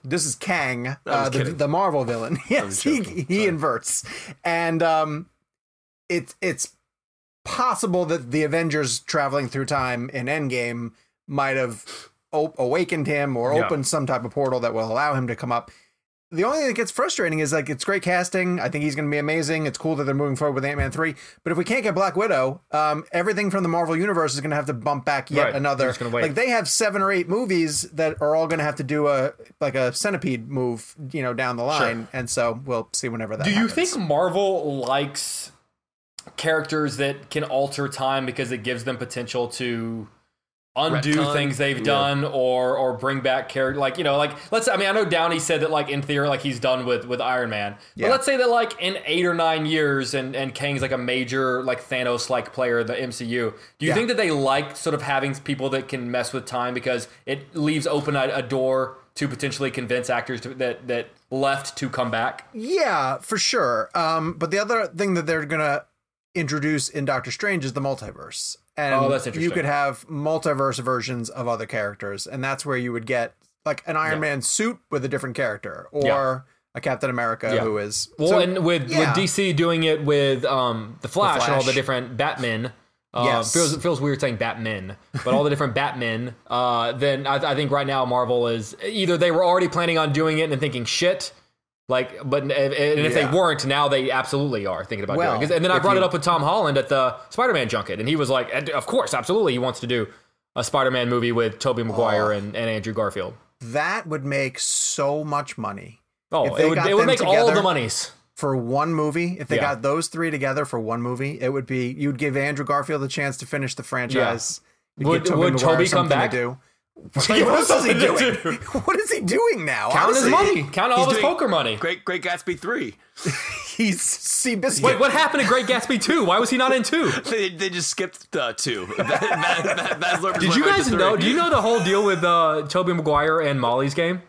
this is Kang, uh, the, the Marvel villain. Yes, he he inverts, and um, it's it's possible that the Avengers traveling through time in Endgame might have op- awakened him or Yeah. opened some type of portal that will allow him to come up. The only thing that gets frustrating is like it's great casting. I think he's going to be amazing. It's cool that they're moving forward with Ant Man three. But if we can't get Black Widow, um, everything from the Marvel universe is going to have to bump back yet Right. another. They're just gonna wait. Like they have seven or eight movies that are all going to have to do a like a centipede move, you know, down the line. And so we'll see whenever that. Do you think Marvel likes characters that can alter time because it gives them potential to undo Retcon? things they've Yeah. done or or bring back character like you know like let's I mean I know Downey said that like in theory like he's done with with Iron Man but Yeah. let's say that like in 8 or 9 years and and Kang's like a major like Thanos like player in the MCU do you Yeah. think that they like sort of having people that can mess with time because it leaves open a, a door to potentially convince actors to, that that left to come back Yeah, for sure. Um, but the other thing that they're gonna introduce in Doctor Strange is the multiverse, and Oh, that's you could have multiverse versions of other characters, and that's where you would get like an Iron Yeah. Man suit with a different character, or Yeah. a Captain America Yeah. who is Well, so- and with with DC doing it with um the Flash, and all the different Batmen. Uh, Yes. feels feels weird saying Batmen, but all the different Batmen. Uh, then I, I think right now Marvel is either they were already planning on doing it and thinking shit, like, but and if Yeah. they weren't, now they absolutely are thinking about Well, doing it. And then I brought you- it up with Tom Holland at the Spider-Man junket, and he was like, "Of course, absolutely, he wants to do a Spider-Man movie with Tobey oh. Maguire Oh. and, and Andrew Garfield." that would make so much money. Oh, it would, it would make all the monies. For one movie, if they Yeah. got those three together for one movie, it would be you'd give Andrew Garfield a chance to finish the franchise. You'd Tobey would Tobey come back? To do. Give what else is he doing? do. What is he doing now? Count his money. Count all He's his poker money. Great, Great Gatsby three. He's Seabiscuit. Wait, what happened to Great Gatsby 2? Why was he not in 2? They, they just skipped uh, two. Baz- Baz- Baz Luhrmann Did you guys to know? three. Do you know the whole deal with uh, Tobey Maguire and Molly's game?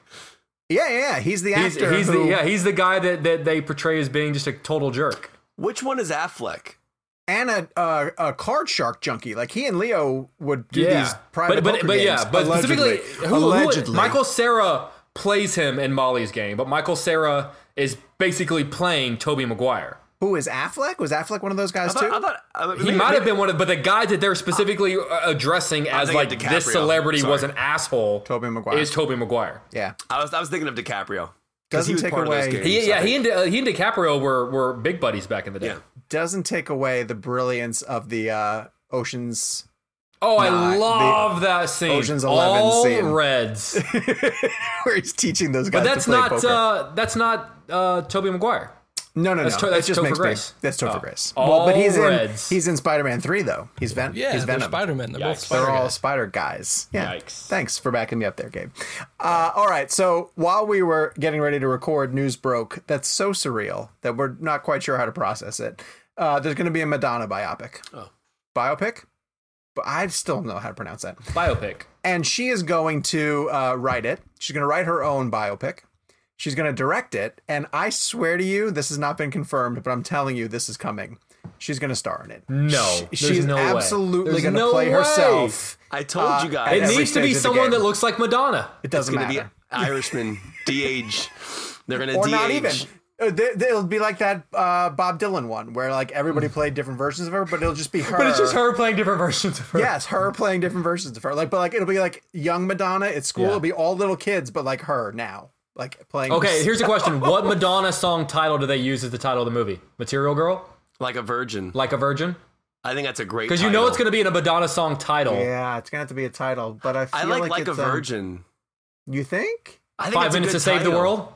Yeah, yeah, yeah. He's the He's, actor. he's the who, yeah he's the guy that, that they portray as being just a total jerk. Which one is Affleck? And a, a a card shark junkie. Like he and Leo would do yeah, these private but but, poker but games, but allegedly. specifically, who, allegedly. who, Michael Cera plays him in Molly's game, but Michael Cera is basically playing Tobey Maguire. who is Affleck? Was Affleck one of those I guys thought, too? I thought I He might have been one of, but the guy that they're specifically uh, addressing as like of this DiCaprio. celebrity was an asshole. Tobey Maguire. is Tobey Maguire. yeah, I was, I was thinking of DiCaprio. 'Cause he Doesn't was take part of those away- games, He, yeah, he and uh, he and DiCaprio were were big buddies back in the day. Yeah. Doesn't take away the brilliance of the uh, Ocean's. Oh, I Nah, the love that scene. Ocean's 11 All scene. reds, where he's teaching those guys but that's not uh, that's not uh, Tobey Maguire. No, no, no. that's to- that that's just Topher makes Grace. me. That's Topher Oh. Grace. All well, but he's Reds. in. He's in Spider-Man three though. He's Ven. Yeah, he's they're Venom. Spider Man. They're both Yikes. Spider They're all spider guys. Yeah. Yikes. Thanks for backing me up there, Gabe. Uh, all right. So while we were getting ready to record, news broke that's so surreal that we're not quite sure how to process it. Uh, there's going to be a Madonna biopic. Oh. Biopic? But I still don't know how to pronounce that. Biopic. And she is going to uh, write it. She's going to write her own biopic. She's going to direct it. And I swear to you, this has not been confirmed, but I'm telling you, this is coming. She's going to star in it. No, She- she's no absolutely going to no play way. herself. I told Uh, you at guys. It needs to be someone that looks like Madonna. It It's doesn't going to matter. be Irishman, DH. They're going to or DH. not even. Uh, they- they- It'll be like that uh, Bob Dylan one where like everybody played different versions of her, but it'll just be her. But it's just her playing different versions of her. Yes, her playing different versions of her. Like, but like it'll be like young Madonna at school. Yeah. It'll be all little kids, but like her now, like playing. Okay, here's a question: What Madonna song title do they use as the title of the movie? Material Girl, Like a virgin. like a virgin? I think that's a great. Because you know it's going to be in a Madonna song title. Yeah, it's gonna have to be a title, but I feel I like like, it's, a um, virgin. you think? I think Five that's a minutes good to save the world.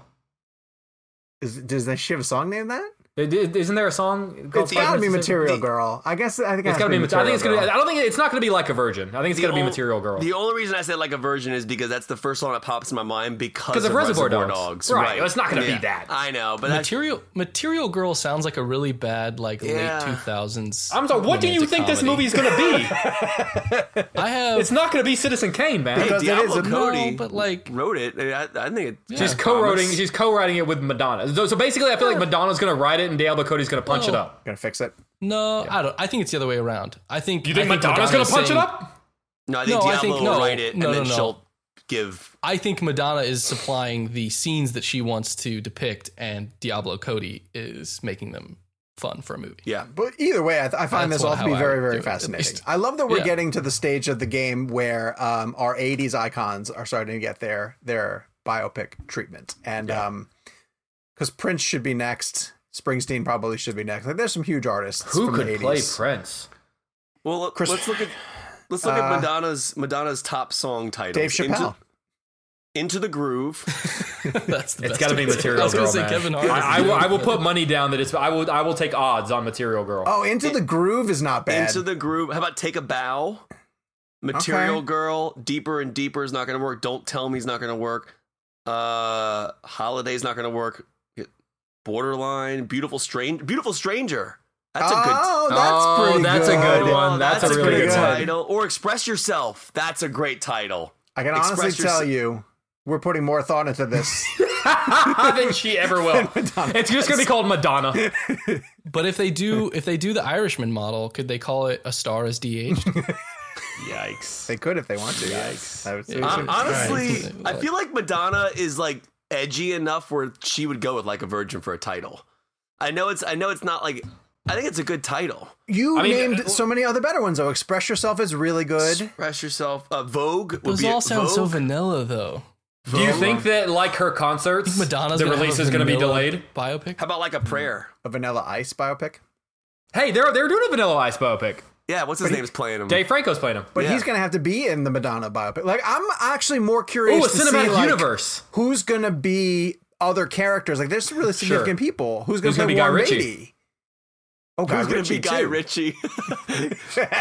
Is does that she have a song named that? It- it- Isn't there a song? called It's Five gotta be Minutes to Material the- Girl. I guess I think it's got to be. I Material think it's gonna. Be, Girl. I don't think it's not going to be like a virgin. I think it's The going to be ol- Material Girl. The only reason I said like a virgin is because that's the first song that pops in my mind because of of Reservoir Reservoir, Dogs. Dogs. Right, it's not gonna be that. I know, but that's Material Material Girl sounds like a really bad like Yeah. late two thousands. I'm sorry. What do you think this movie is going to be? I have it's not going to be Citizen Kane, man. hey, Because it Diablo is a- Cody no, but like wrote it. I, I think it. She's co-writing. She's co-writing it with Madonna. So, so basically, I feel like Madonna's going to write it, and Diablo Cody's going to punch it up. Gonna fix it. no, I don't. I think it's the other way around. I think You think I Madonna's going to punch it up? No, I think No, I Diablo think- will no, write it, no, and then no, no. she'll give. I think Madonna is supplying the scenes that she wants to depict, and Diablo Cody is making them fun for a movie. Yeah, But either way, I, th- I find That's this all to be very, very do it, fascinating. I love that we're Yeah. getting to the stage of the game where um, our '80s icons are starting to get their their biopic treatment, and um, because Prince should be next, Springsteen probably should be next. Like, there's some huge artists. Who from could the 80s. play Prince? Well, let- Chris- let's look at let's look Uh, at Madonna's Madonna's top song titles. Dave Chappelle. Into, Into the Groove. That's the It's best got to be answer. Material I was Girl, gonna say man. Kevin Hart. I, I will. I will put money down that it's. I will. I will take odds on Material Girl. Oh, Into the Groove is not bad. Into the Groove. How about Take a Bow? Material Okay. Girl. Deeper and Deeper is not going to work. Don't Tell Me is not going to work. Uh, Holiday's not going to work. Borderline. Beautiful Strange. Beautiful Stranger. That's a good. Oh, that's Oh, pretty that's a good good. one. That's a really good good. title. Or Express Yourself. That's a great title. I can Express honestly yourse- tell you, we're putting more thought into this. than she ever will. It's just gonna be called Madonna. But if they do, if they do the Irishman model, could they call it a star as de-aged? Yikes. they could if they want to. Yes. I would say Yeah. honestly, Right. I feel like Madonna is like edgy enough where she would go with like a virgin for a title. I know it's I know it's not like I think it's a good title. You I mean, named uh, so many other better ones though. Express Yourself is really good. Express yourself. Uh, Vogue would Those be all a- sound so vanilla, though. Do you think that, like her concerts, Madonna's the release is going to be delayed? Biopic. How about like a prayer? A Vanilla Ice biopic. Hey, they're they're doing a Vanilla Ice biopic. Yeah, what's his name? name's playing him? Dave Franco's playing him. But Yeah. he's gonna have to be in the Madonna biopic. Like I'm actually more Ooh, curious a to cinematic see like, universe. who's gonna be other characters. Like there's some really significant people. Who's gonna Who's play gonna be Guy Warren Ritchie? Oh, Guy Who's going to be Guy. Ritchie?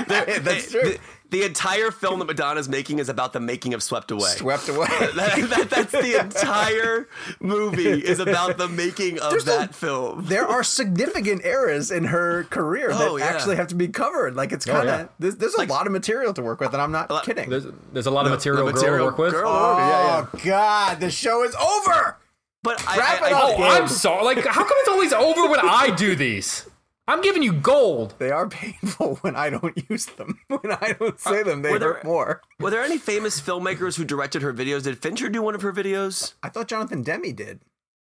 That's true. The, the entire film that Madonna's making is about the making of Swept Away. Swept away. That- that- that's the entire movie is about the making of There's no- that film. there are significant eras in her career that Oh, yeah. actually have to be covered. Like it's oh, kind of yeah. there's, there's a lot of material to work with, and I'm not lot- kidding. There's, there's a lot of material, the girl to work with. girl. oh Yeah, yeah. God, the show is over. But I, Wrap I, it I- up, Oh, Gabe. I'm sorry. Like, how come it's always over when I do these? I'm giving you gold. They are painful when I don't use them. When I don't say them, they were there- hurt more. Were there any famous filmmakers who directed her videos? Did Fincher do one of her videos? I thought Jonathan Demme did.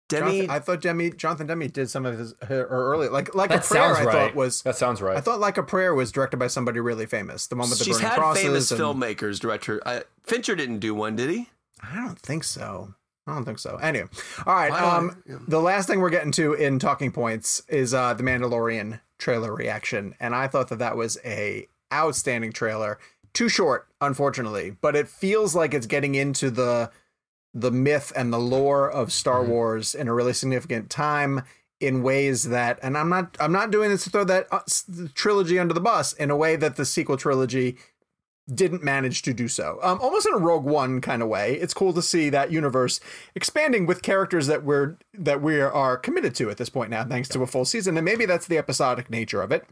Demme, Jonathan, I thought Demme, Jonathan Demme did some of his her, her early like like That a prayer. sounds I thought was That sounds right. I thought like a prayer was directed by somebody really famous. The one with the she's burning had crosses. famous and- filmmakers direct her. I, Fincher didn't do one, did he? I don't think so. I don't think so. Anyway, all right. Why do I- Um, the last thing we're getting to in talking points is uh, the Mandalorian trailer reaction, and I thought that that was a outstanding trailer. Too short, unfortunately, but it feels like it's getting into the the myth and the lore of Star Mm-hmm. Wars in a really significant time in ways that and I'm not I'm not doing this to throw that uh, trilogy under the bus in a way that the sequel trilogy didn't manage to do so. Um, almost in a Rogue One kind of way. It's cool to see that universe expanding with characters that we're that we are committed to at this point now, thanks to a full season. And maybe that's the episodic nature of it.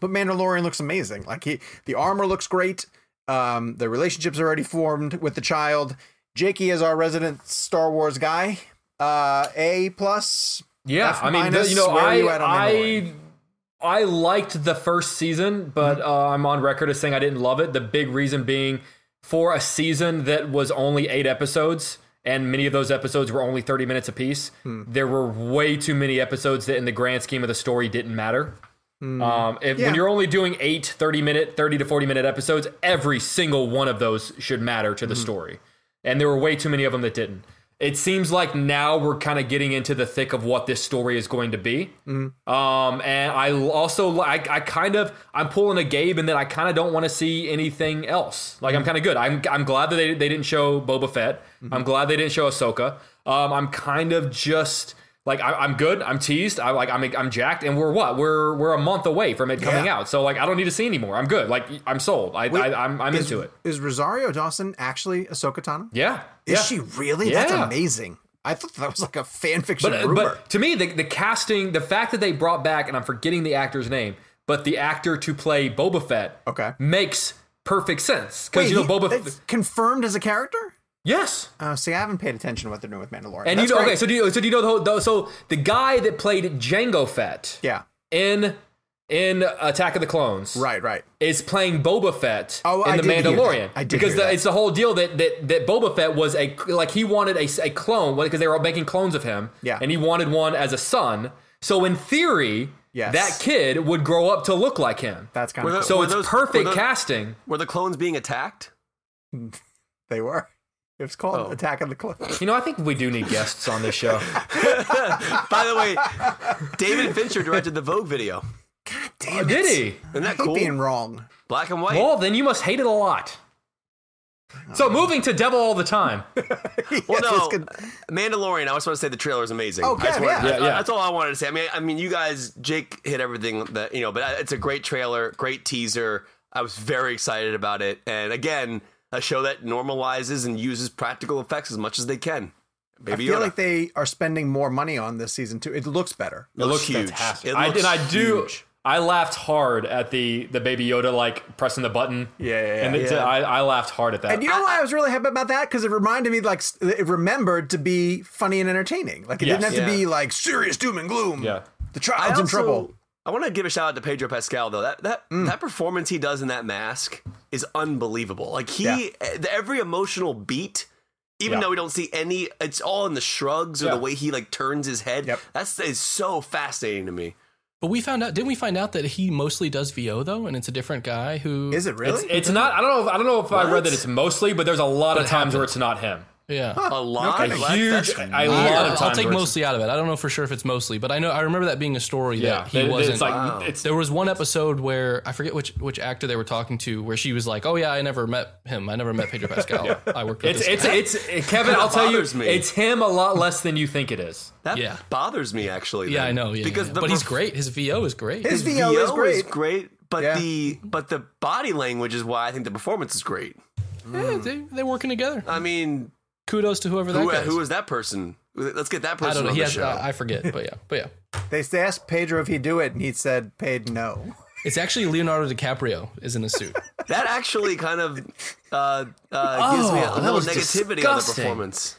But Mandalorian looks amazing. Like he, the armor looks great. Um, the relationships are already formed with the child. Jakey is our resident Star Wars guy. Uh, A plus. Yeah, F I mean, minus, you know, where are I you at on I? I liked the first season, but Mm-hmm. uh, I'm on record as saying I didn't love it. The big reason being for a season that was only eight episodes, and many of those episodes were only 30 minutes apiece. Hmm. There were way too many episodes that, in the grand scheme of the story, didn't matter. Um, if, Yeah. When you're only doing eight 30 minute, 30 to 40 minute episodes, every single one of those should matter to the story. And there were way too many of them that didn't. It seems like now we're kind of getting into the thick of what this story is going to be. Um, and I also like I kind of I'm pulling a Gabe, and then I kind of don't want to see anything else. Like I'm kind of good. I'm I'm glad that they they didn't show Boba Fett. I'm glad they didn't show Ahsoka. Um, I'm kind of just like I, I'm good. I'm teased. I like I'm I'm jacked, and we're what we're we're a month away from it coming Yeah. out. So like I don't need to see anymore. I'm good. Like I'm sold. I, I I'm I'm is, into it. Is Rosario Dawson actually Ahsoka Tano? Yeah. Is yeah. she really? That's amazing. I thought that was like a fan fiction But, rumor. but to me, the, the casting, the fact that they brought back, and I'm forgetting the actor's name, but the actor to play Boba Fett Okay. makes perfect sense. Because, you know, Boba it's confirmed as a character? Yes. Oh, see, I haven't paid attention to what they're doing with Mandalorian. And That's you know, great. okay, so do you, so do you know the whole, the, so the guy that played Jango Fett yeah, in in Attack of the Clones right, right. is playing Boba Fett Oh, in I the did hear that. Mandalorian. I did because hear the, that. it's the whole deal that that that Boba Fett was a like he wanted a, a clone because they were all making clones of him. Yeah. and he wanted one as a son. So in theory, Yes. that kid would grow up to look like him. That's kind Were of the- So were it's those- perfect were the- casting. Were the clones being attacked? They were. It was called Oh. Attack of the Clones. You know, I think we do need guests on this show. By the way, David Fincher directed the Vogue video. Damn oh, it. Did he? Isn't I that hate cool? being wrong. Black and white. Well, then you must hate it a lot. So oh. moving to Devil all the time. Well, Yes, no, it's good. Mandalorian. I just want to say the trailer is amazing. Oh, I wanted- yeah. Yeah, yeah. That's all I wanted to say. I mean, I mean, you guys, Jake hit everything that you know, but it's a great trailer, great teaser. I was very excited about it, and again, a show that normalizes and uses practical effects as much as they can. Baby I feel Yoda. like they are spending more money on this season too. It looks better. It looks huge. fantastic. It I, looks and I do. huge. I laughed hard at the the Baby Yoda like pressing the button. Yeah, yeah, yeah. And it's, Yeah. I, I laughed hard at that. And you know why I was really happy about that? Because it reminded me, like, it remembered to be funny and entertaining. Like, it Yes. didn't have to be like serious doom and gloom. Yeah. the I child's in trouble. I want to give a shout out to Pedro Pascal though. That that Mm. that performance he does in that mask is unbelievable. Like he Yeah. every emotional beat even Yeah. though we don't see any it's all in the shrugs or Yeah. the way he like turns his head. Yep. That's is so fascinating to me. But we found out, didn't we find out that he mostly does VO though, and it's a different guy who Is it really? It's, it's not. I don't know. If, I don't know if I read that it's mostly, but there's a lot of it times where it's not him. Yeah. A lot. A huge. that's A lot I, of I'll take mostly out of it. I don't know for sure if it's mostly, but I know I remember that being a story Yeah. that he They- they- wasn't. It's like Wow. it's. there was one episode where I forget which which actor they were talking to, where she was like, "Oh yeah, I never met him. I never met Pedro Pascal. I worked with It's, this it's guy." it's eh, Kevin. I'll tell you, me. it's him a lot less than you think it is. That Yeah. bothers me actually. yeah, then. I know. Yeah, because yeah. the but he's great. His VO is great. His His VO is great. great, but Yeah. the but the body language is why I think the performance is great. Yeah, they, they're working together. I mean, Kudos to whoever that who, guy is. who is that person? Let's get that person I don't know. on He the has, show. I I forget, but yeah, but yeah. They they asked Pedro if he'd do it, and he said, "Paid no." It's actually Leonardo DiCaprio is in a suit. That actually kind of uh, uh, gives me a Oh, little was negativity on the performance.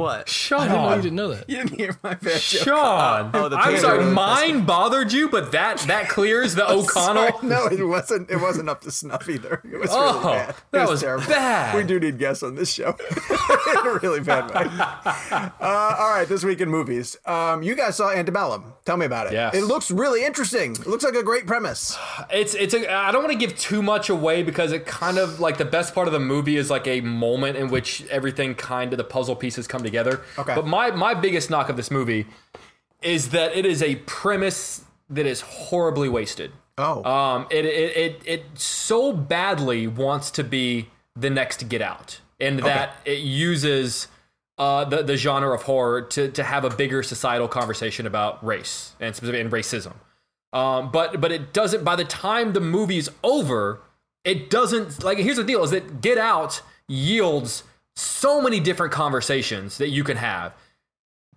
What? Sean. I didn't know you didn't know that. You didn't hear my bad joke. Sean. Oh, the I'm Pedro- sorry. Mine bothered you, but that that clears the O'Connell. Sorry, no, it wasn't. It wasn't up to snuff either. It was Oh, really bad. It that was terrible. bad. We do need guests on this show. In a really bad way. Uh, all right, this week in movies. Um, you guys saw Antebellum. Tell me about it. Yes. It looks really interesting. It looks like a great premise. It's it's a. I don't want to give too much away because it kind of like the best part of the movie is like a moment in which everything kind of the puzzle pieces come together. Okay. But my my biggest knock of this movie is that it is a premise that is horribly wasted. Oh. Um, it, it it it so badly wants to be the next Get Out, and that it uses uh, the the genre of horror to to have a bigger societal conversation about race and specifically and racism. Um, but but it doesn't. By the time the movie's over, it doesn't. Like here's the deal: is that Get Out yields so many different conversations that you can have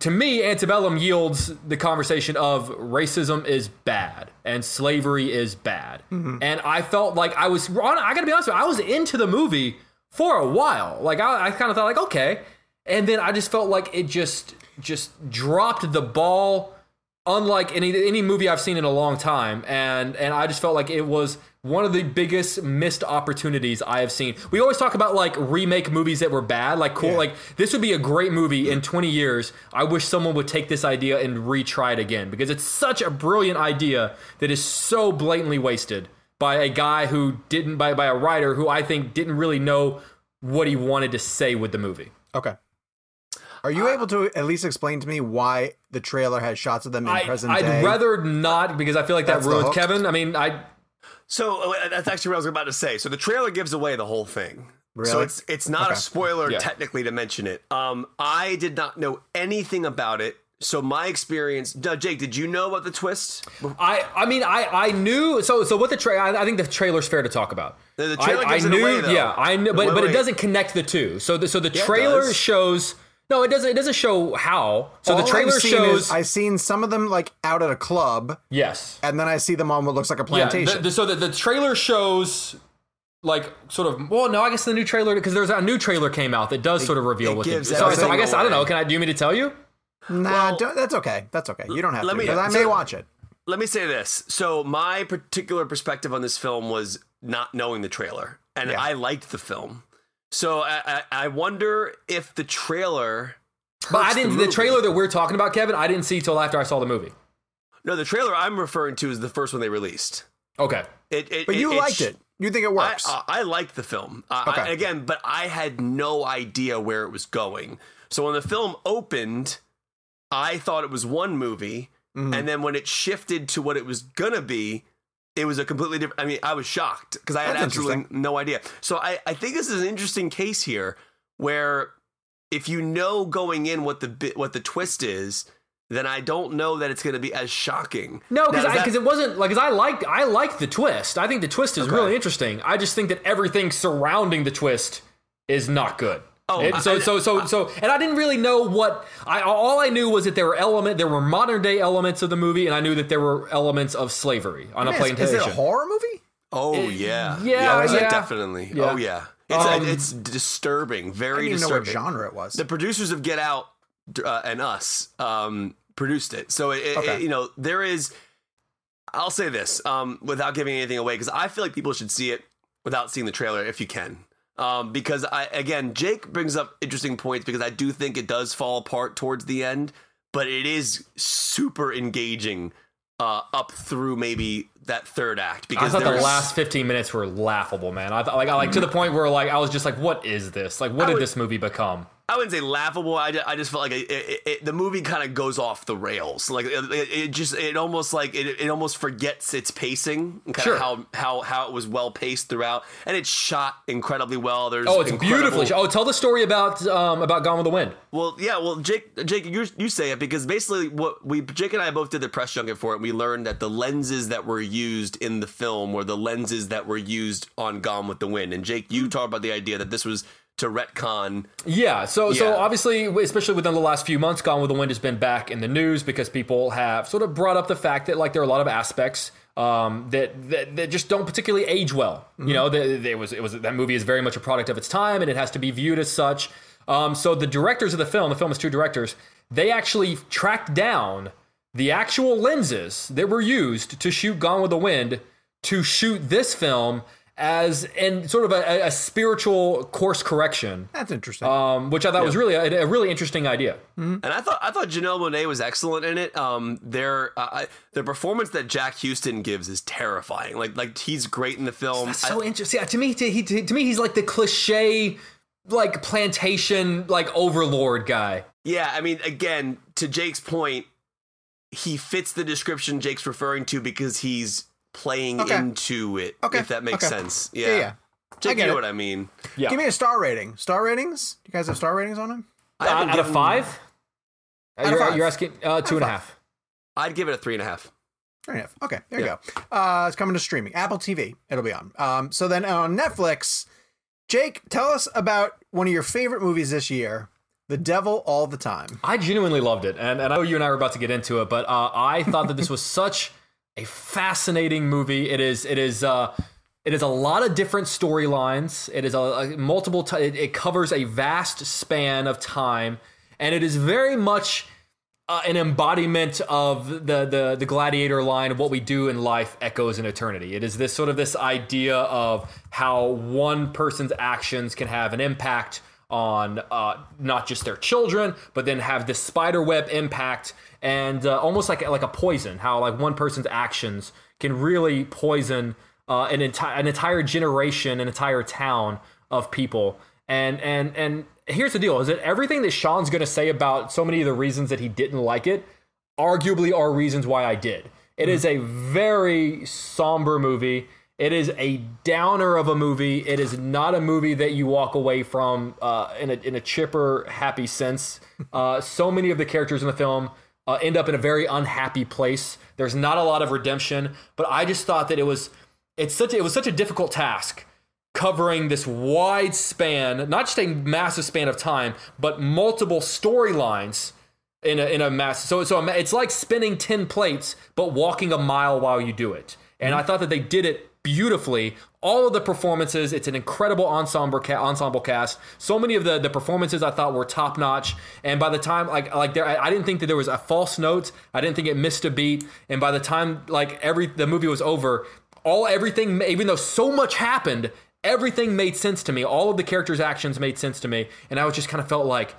to me, Antebellum yields the conversation of racism is bad and slavery is bad. Mm-hmm. And I felt like I was, I gotta be honest with you, I was into the movie for a while. Like, I, I kind of thought, like, okay. And then I just felt like it just, just dropped the ball unlike any any movie I've seen in a long time, and and I just felt like it was one of the biggest missed opportunities I have seen. We always talk about like remake movies that were bad, like cool, yeah. like this would be a great movie in 20 years. I wish someone would take this idea and retry it again because it's such a brilliant idea that is so blatantly wasted by a guy who didn't by by a writer who I think didn't really know what he wanted to say with the movie. Okay. Are you uh, able to at least explain to me why the trailer has shots of them in I, present I'd day? rather not because I feel like that That's ruins Kevin. I mean, I. So uh, that's actually what I was about to say. So the trailer gives away the whole thing. Really? So it's it's not okay. a spoiler yeah. technically to mention it. Um, I did not know anything about it. So my experience, Jake, did you know about the twist? I I mean I I knew so so what the trailer I, I think the trailer's fair to talk about. The, the trailer I, gives I knew, it away, yeah, I knew, but wait, but wait. it doesn't connect the two. So the so the yeah, trailer shows no, it doesn't. It doesn't show how. So All the trailer shows. I've seen some of them like out at a club. Yes. And then I see them on what looks like a plantation. Yeah, the, the, so the, the trailer shows like sort of. Well, no, I guess the new trailer because there's a new trailer came out that does it, sort of reveal what. The, so, so I guess away. I don't know. Can I? Do you mean to tell you? Nah, well, that's okay. That's okay. You don't have let to. Me, I may watch it. Let me say this. So my particular perspective on this film was not knowing the trailer, and yeah. I liked the film. So I, I wonder if the trailer. But I didn't. The, the, trailer that we're talking about, Kevin, I didn't see till after I saw the movie. No, the trailer I'm referring to is the first one they released. Okay. It, it, but you it, liked it. You think it works? I, I, I liked the film. Uh, okay. I, again, but I had no idea where it was going. So when the film opened, I thought it was one movie, mm-hmm. and then when it shifted to what it was gonna be, it was a completely different. I mean, I was shocked because I had That's absolutely no idea. So I, I think this is an interesting case here where if you know going in what the what the twist is, then I don't know that it's going to be as shocking. No, because because it wasn't like because I liked I liked the twist. I think the twist is okay. really interesting. I just think that everything surrounding the twist is not good. Oh, it, so, I, so so so and I didn't really know what I all I knew was that there were element there were modern day elements of the movie and I knew that there were elements of slavery on a plantation. Is it a horror movie? Oh it, yeah, yeah, yeah, yeah. definitely. Yeah. Oh yeah, it's um, it's disturbing, very I disturbing. know what genre it was. The producers of Get Out uh, and us um, produced it, so it, okay. it, you know there is. I'll say this um, without giving anything away because I feel like people should see it without seeing the trailer if you can um, because I again Jake brings up interesting points because I do think it does fall apart towards the end, but it is super engaging uh, up through maybe that third act because I thought the last 15 minutes were laughable, man. I thought like I like to the point where like I was just like, what is this? Like, what did this movie become? I wouldn't say laughable. I, I just felt like it, it, it, the movie kind of goes off the rails. Like it, just it almost like it, it almost forgets its pacing. Kind sure. of how how how it was well paced throughout, and it's shot incredibly well. There's oh, it's beautifully. Oh, tell the story about um about Gone with the Wind. Well, yeah. Well, Jake, Jake, you you say it because basically what we Jake and I both did the press junket for it. We learned that the lenses that were used in the film were the lenses that were used on Gone with the Wind. And Jake, you talked about the idea that this was to retcon. Yeah, so yeah. so obviously, especially within the last few months, Gone with the Wind has been back in the news because people have sort of brought up the fact that like there are a lot of aspects um, that, that, that just don't particularly age well. Mm-hmm. You know, there was it was that movie is very much a product of its time, and it has to be viewed as such. Um, so the directors of the film, the film is two directors, they actually tracked down the actual lenses that were used to shoot Gone with the Wind to shoot this film as in sort of a, a, spiritual course correction. That's interesting. Um, which I thought yeah. was really a, a, really interesting idea. Mm-hmm. And I thought I thought Janelle Monáe was excellent in it. Um, their uh, the performance that Jack Huston gives is terrifying. Like like he's great in the film. That's so I, interesting. Yeah, to me, to, he, to, to me, he's like the cliche like plantation like overlord guy. Yeah, I mean, again, to Jake's point, he fits the description Jake's referring to because he's playing okay. into it. Okay. If that makes okay. sense. Yeah. Yeah. yeah. Jake, you know it. what I mean. Yeah. Give me a star rating. Star ratings? Do You guys have star ratings on him? Uh, out of five? Out you're, of five. you're asking uh, two and a half. I'd give it a three and a half. Three and a half. Okay, there yeah. you go. Uh, it's coming to streaming. Apple TV. It'll be on. Um, so then on Netflix, Jake, tell us about one of your favorite movies this year. The Devil All the Time. I genuinely loved it, and, and I know you and I were about to get into it, but uh, I thought that this was such a fascinating movie. It is. It is. Uh, it is a lot of different storylines. It is a, a multiple. T- it, it covers a vast span of time, and it is very much uh, an embodiment of the, the the gladiator line of what we do in life echoes in eternity. It is this sort of this idea of how one person's actions can have an impact on uh, not just their children, but then have this spider web impact and uh, almost like like a poison. How like one person's actions can really poison uh, an entire an entire generation, an entire town of people. And and and here's the deal: is that everything that Sean's going to say about so many of the reasons that he didn't like it, arguably are reasons why I did. It mm-hmm. is a very somber movie. It is a downer of a movie. It is not a movie that you walk away from uh, in, a, in a chipper, happy sense. Uh, so many of the characters in the film uh, end up in a very unhappy place. There's not a lot of redemption, but I just thought that it was it's such it was such a difficult task covering this wide span, not just a massive span of time, but multiple storylines in a in a mass. So so it's like spinning ten plates, but walking a mile while you do it. And mm-hmm. I thought that they did it beautifully. All of the performances, it's an incredible ensemble ca- ensemble cast. So many of the, the performances I thought were top notch. And by the time like like there, I, I, didn't think that there was a false note. I didn't think it missed a beat. And by the time like every the movie was over, all everything, even though so much happened, everything made sense to me. All of the characters' actions made sense to me, and I was just kind of felt like,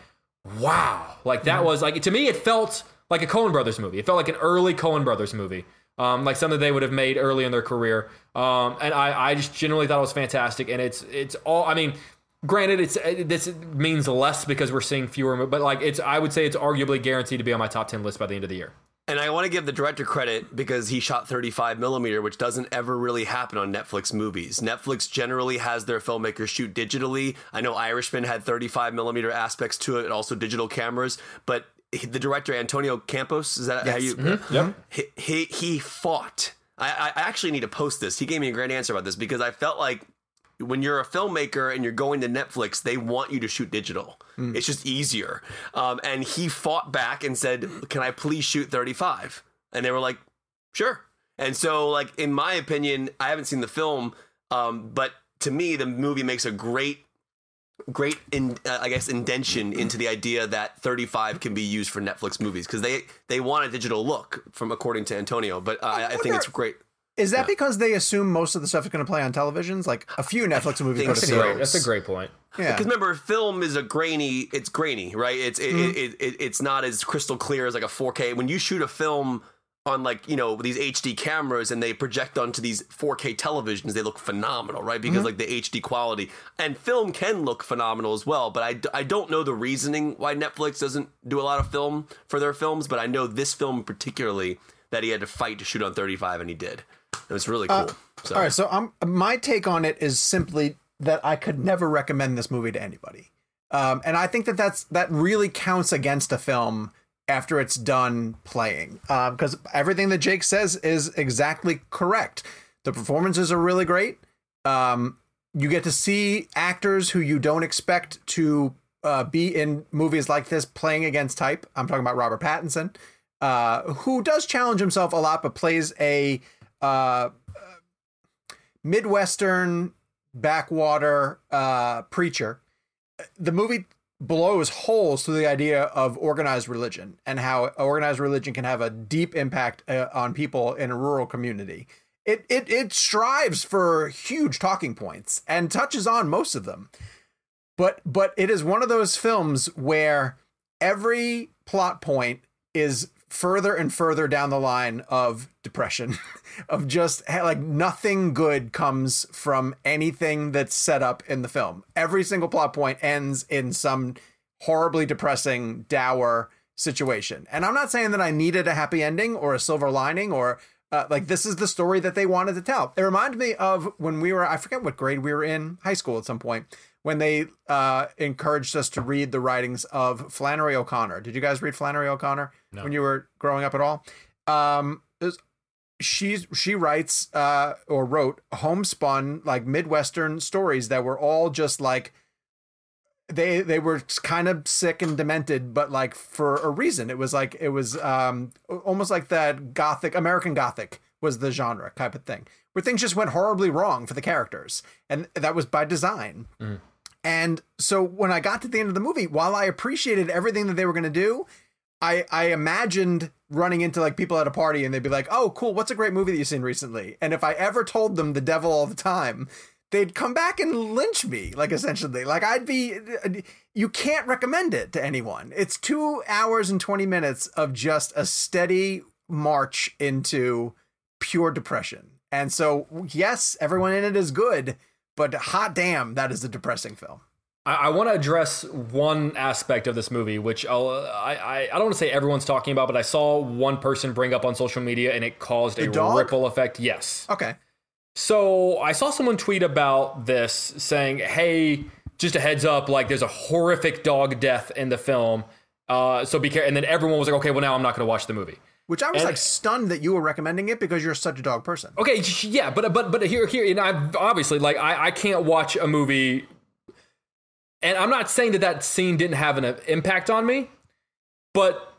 wow, like that was like to me, it felt like a Coen Brothers movie. It felt like an early Coen Brothers movie um, like something they would have made early in their career. Um, and I, I just genuinely thought it was fantastic. And it's it's all. I mean, granted, it's this means less because we're seeing fewer, but like it's I would say it's arguably guaranteed to be on my top ten list by the end of the year. And I want to give the director credit because he shot 35 millimeter, which doesn't ever really happen on Netflix movies. Netflix generally has their filmmakers shoot digitally. I know Irishman had 35 millimeter aspects to it, and also digital cameras, but the director Antonio Campos is that yes. how you? Mm-hmm. Yep. He, he, he fought. I, I actually need to post this. He gave me a great answer about this because I felt like when you're a filmmaker and you're going to Netflix, they want you to shoot digital. Mm. It's just easier. Um, and he fought back and said, "Can I please shoot 35?" And they were like, "Sure." And so, like in my opinion, I haven't seen the film, um, but to me, the movie makes a great great in uh, I guess indention into the idea that 35 can be used for Netflix movies because they they want a digital look from according to Antonio but uh, I, I, think it's great. Is that yeah. because they assume most of the stuff is going to play on televisions? Like a few Netflix movies that's, a great, that's a great point. Yeah. Because remember film is a grainy it's grainy right? It's it, mm-hmm. it, it, it's not as crystal clear as like a 4K when you shoot a film on like you know these HD cameras and they project onto these 4K televisions, they look phenomenal, right? Because mm-hmm. like the HD quality and film can look phenomenal as well. But I, I don't know the reasoning why Netflix doesn't do a lot of film for their films, but I know this film particularly that he had to fight to shoot on 35 and he did. It was really uh, cool. Uh, so. All right, so um, my take on it is simply that I could never recommend this movie to anybody. Um, and I think that that's that really counts against a film after it's done playing because um, everything that Jake says is exactly correct. The performances are really great. Um, you get to see actors who you don't expect to uh, be in movies like this playing against type. I'm talking about Robert Pattinson, uh, who does challenge himself a lot, but plays a uh, Midwestern backwater uh, preacher. The movie blows holes through the idea of organized religion and how organized religion can have a deep impact uh, on people in a rural community. It, it it strives for huge talking points and touches on most of them. But but it is one of those films where every plot point is further and further down the line of depression of just like nothing good comes from anything that's set up in the film. Every single plot point ends in some horribly depressing dour situation. And i'm not saying that i needed a happy ending or a silver lining or uh, like this is the story that they wanted to tell. It reminded me of when we were i forget what grade we were in high school at some point when they uh, encouraged us to read the writings of Flannery O'Connor. Did you guys read Flannery O'Connor no. when you were growing up at all? Um, she's she writes uh, or wrote homespun like midwestern stories that were all just like they they were kind of sick and demented but like for a reason it was like it was um almost like that gothic american gothic was the genre type of thing where things just went horribly wrong for the characters and that was by design mm. And so when I got to the end of the movie, while I appreciated everything that they were going to do, I I imagined running into like people at a party and they'd be like, "Oh, cool, what's a great movie that you've seen recently?" And if I ever told them The Devil All the Time, they'd come back and lynch me, like essentially. Like I'd be you can't recommend it to anyone. It's 2 hours and 20 minutes of just a steady march into pure depression. And so, yes, everyone in it is good, but hot damn, that is a depressing film. I, I want to address one aspect of this movie, which I'll, I, I, I don't want to say everyone's talking about, but I saw one person bring up on social media and it caused The a dog? ripple effect. Yes. Okay. So I saw someone tweet about this saying, hey, just a heads up, like there's a horrific dog death in the film. Uh, so be careful. And then everyone was like, okay, well, now I'm not going to watch the movie. Which I was And- like stunned that you were recommending it because you're such a dog person. Okay, yeah, but but but here here and I obviously like I I can't watch a movie, and I'm not saying that that scene didn't have an uh, impact on me, but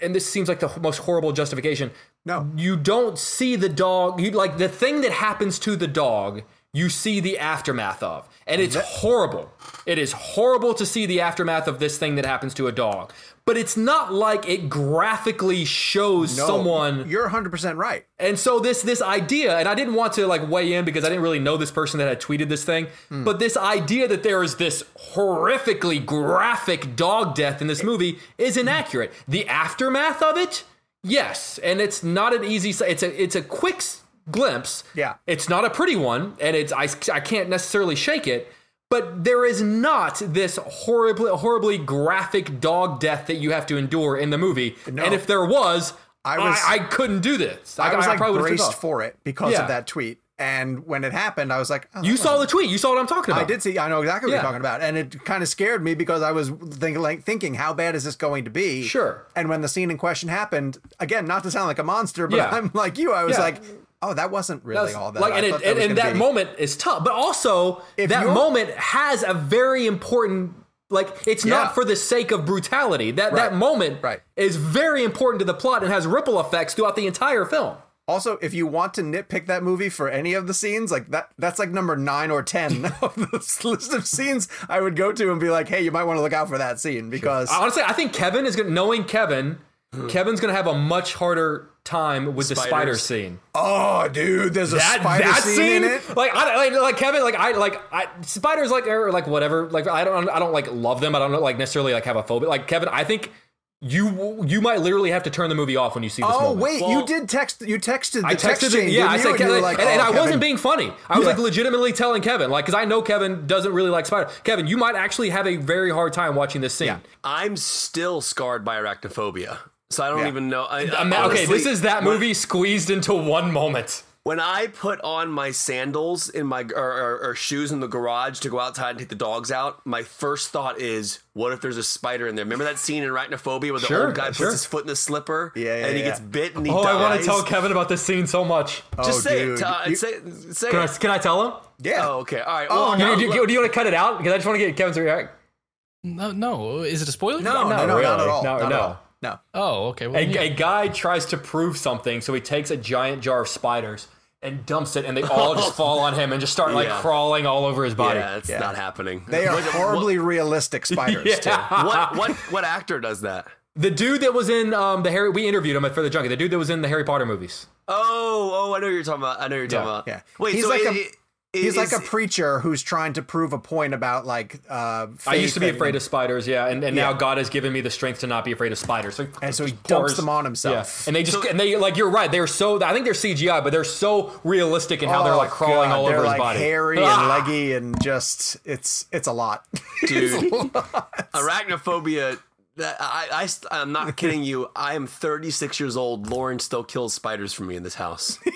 and this seems like the most horrible justification. No. you don't see the dog. You like the thing that happens to the dog. You see the aftermath of, and it's horrible. It is horrible to see the aftermath of this thing that happens to a dog. But it's not like it graphically shows No, someone You're 100% right. and so this this idea, and I didn't want to like weigh in because I didn't really know this person that had tweeted this thing, but this idea that there is this horrifically graphic dog death in this movie is inaccurate. The aftermath of it, yes, and it's not an easy. It's a it's a quick glimpse. Yeah. it's not a pretty one, and it's I I can't necessarily shake it. But there is not this horribly, horribly graphic dog death that you have to endure in the movie. No. And if there was, I I, was- I, couldn't do this. I was like probably would've braced for it because Yeah. of that tweet. And when it happened, I was like, oh, You saw the tweet. You saw what I'm talking about. I did see. I know exactly what Yeah. you're talking about, and it kind of scared me because I was thinking, like, thinking, how bad is this going to be? Sure. And when the scene in question happened, again, not to sound like a monster, but Yeah. I'm like you. I was like, oh, that wasn't really That's- all that. like, I and, it, and, and that be. moment is tough, but also If that you're- moment has a very important. Like it's Yeah. not for the sake of brutality. That Right. that moment Right. is very important to the plot and has ripple effects throughout the entire film. Also, if you want to nitpick that movie for any of the scenes, like that, that's like number nine or ten of this list of scenes I would go to and be like, hey, you might want to look out for that scene because Honestly, I think Kevin is going to knowing Kevin, hmm. Kevin's going to have a much harder time with the spider scene. oh, dude, there's a that spider that scene, scene, in it. like I like like Kevin, like I like I spiders like or like whatever. Like I don't I don't like love them. I don't like necessarily like have a phobia. Like Kevin, I think you you might literally have to turn the movie off when you see this. Oh moment. wait, you did text. You texted the I text texted chain. Yeah, I said, And Kevin, were like, and, and oh, I Kevin. wasn't being funny. I was like legitimately telling Kevin, like, because I know Kevin doesn't really like spider. Kevin, you might actually have a very hard time watching this scene. Yeah. I'm still scarred by arachnophobia, so I don't Yeah. even know. I, Ima- okay, honestly, this is that movie squeezed into one moment. When I put on my sandals in my or, or, or shoes in the garage to go outside and take the dogs out, my first thought is, what if there's a spider in there? Remember that scene in Arachnophobia where the Sure, old guy sure. puts his foot in the slipper Yeah, yeah, and he yeah. gets bit and he Oh, dies? I want to tell Kevin about this scene so much. Just Oh, say dude. it. Uh, You- say, say Can I, can I tell him? Yeah. Oh, okay. All right. Oh, Well, no, Do, no, you- do, you want to cut it out? Because I just want to get Kevin's reaction. No, no. Is it a spoiler? no, no, not no, really. not at all. No, not at all. No. Oh, okay. Well, A, yeah. a guy tries to prove something, so he takes a giant jar of spiders and dumps it, and they all just fall on him and just start like Yeah. crawling all over his body. yeah, it's Yeah. not happening. They are What- horribly realistic spiders too. What, what what actor does that? The dude that was in um, the Harry, we interviewed him for the junkie. The dude that was in the Harry Potter movies. Oh, oh, I know what you're talking about. I know what you're talking Yeah, about. yeah. Wait, He's so like it- a- it- He's like a preacher who's trying to prove a point about like. Uh, I used to be faith afraid and- of spiders, yeah, and, and now God has given me the strength to not be afraid of spiders. So And so he just dumps pours- them on Yeah, himself. and they just So- and they like you're right. They're so I think they're CGI, but they're so realistic in how they're Oh, like crawling God, all they're over his body. hairy Ah! and leggy and just it's it's a lot. dude. Arachnophobia. That I, I I'm not kidding you. I am 36 years old. Lauren still kills spiders for me in this house.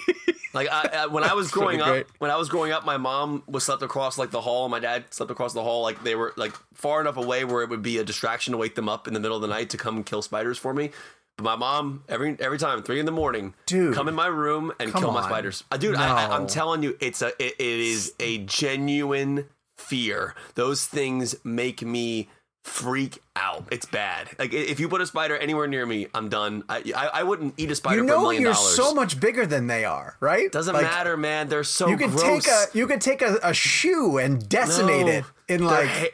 Like I, I, when I was growing up, when I was growing up, my mom was slept across like the hall, and my dad slept across the hall. Like they were like far enough away where it would be a distraction to wake them up in the middle of the night to come kill spiders for me. But my mom every every time three in the morning, Dude. come in my room and kill my spiders. Uh, dude, I, I, No. I'm telling you, it's a it, it is a genuine fear. Those things make me freak out. It's bad. Like if you put a spider anywhere near me, I'm done. I I, I wouldn't eat a spider you for a know million you're dollars. so much bigger than they are, right? Doesn't Like, matter, man. They're so You could gross. take a you could take a, a shoe and decimate No. it in like ha-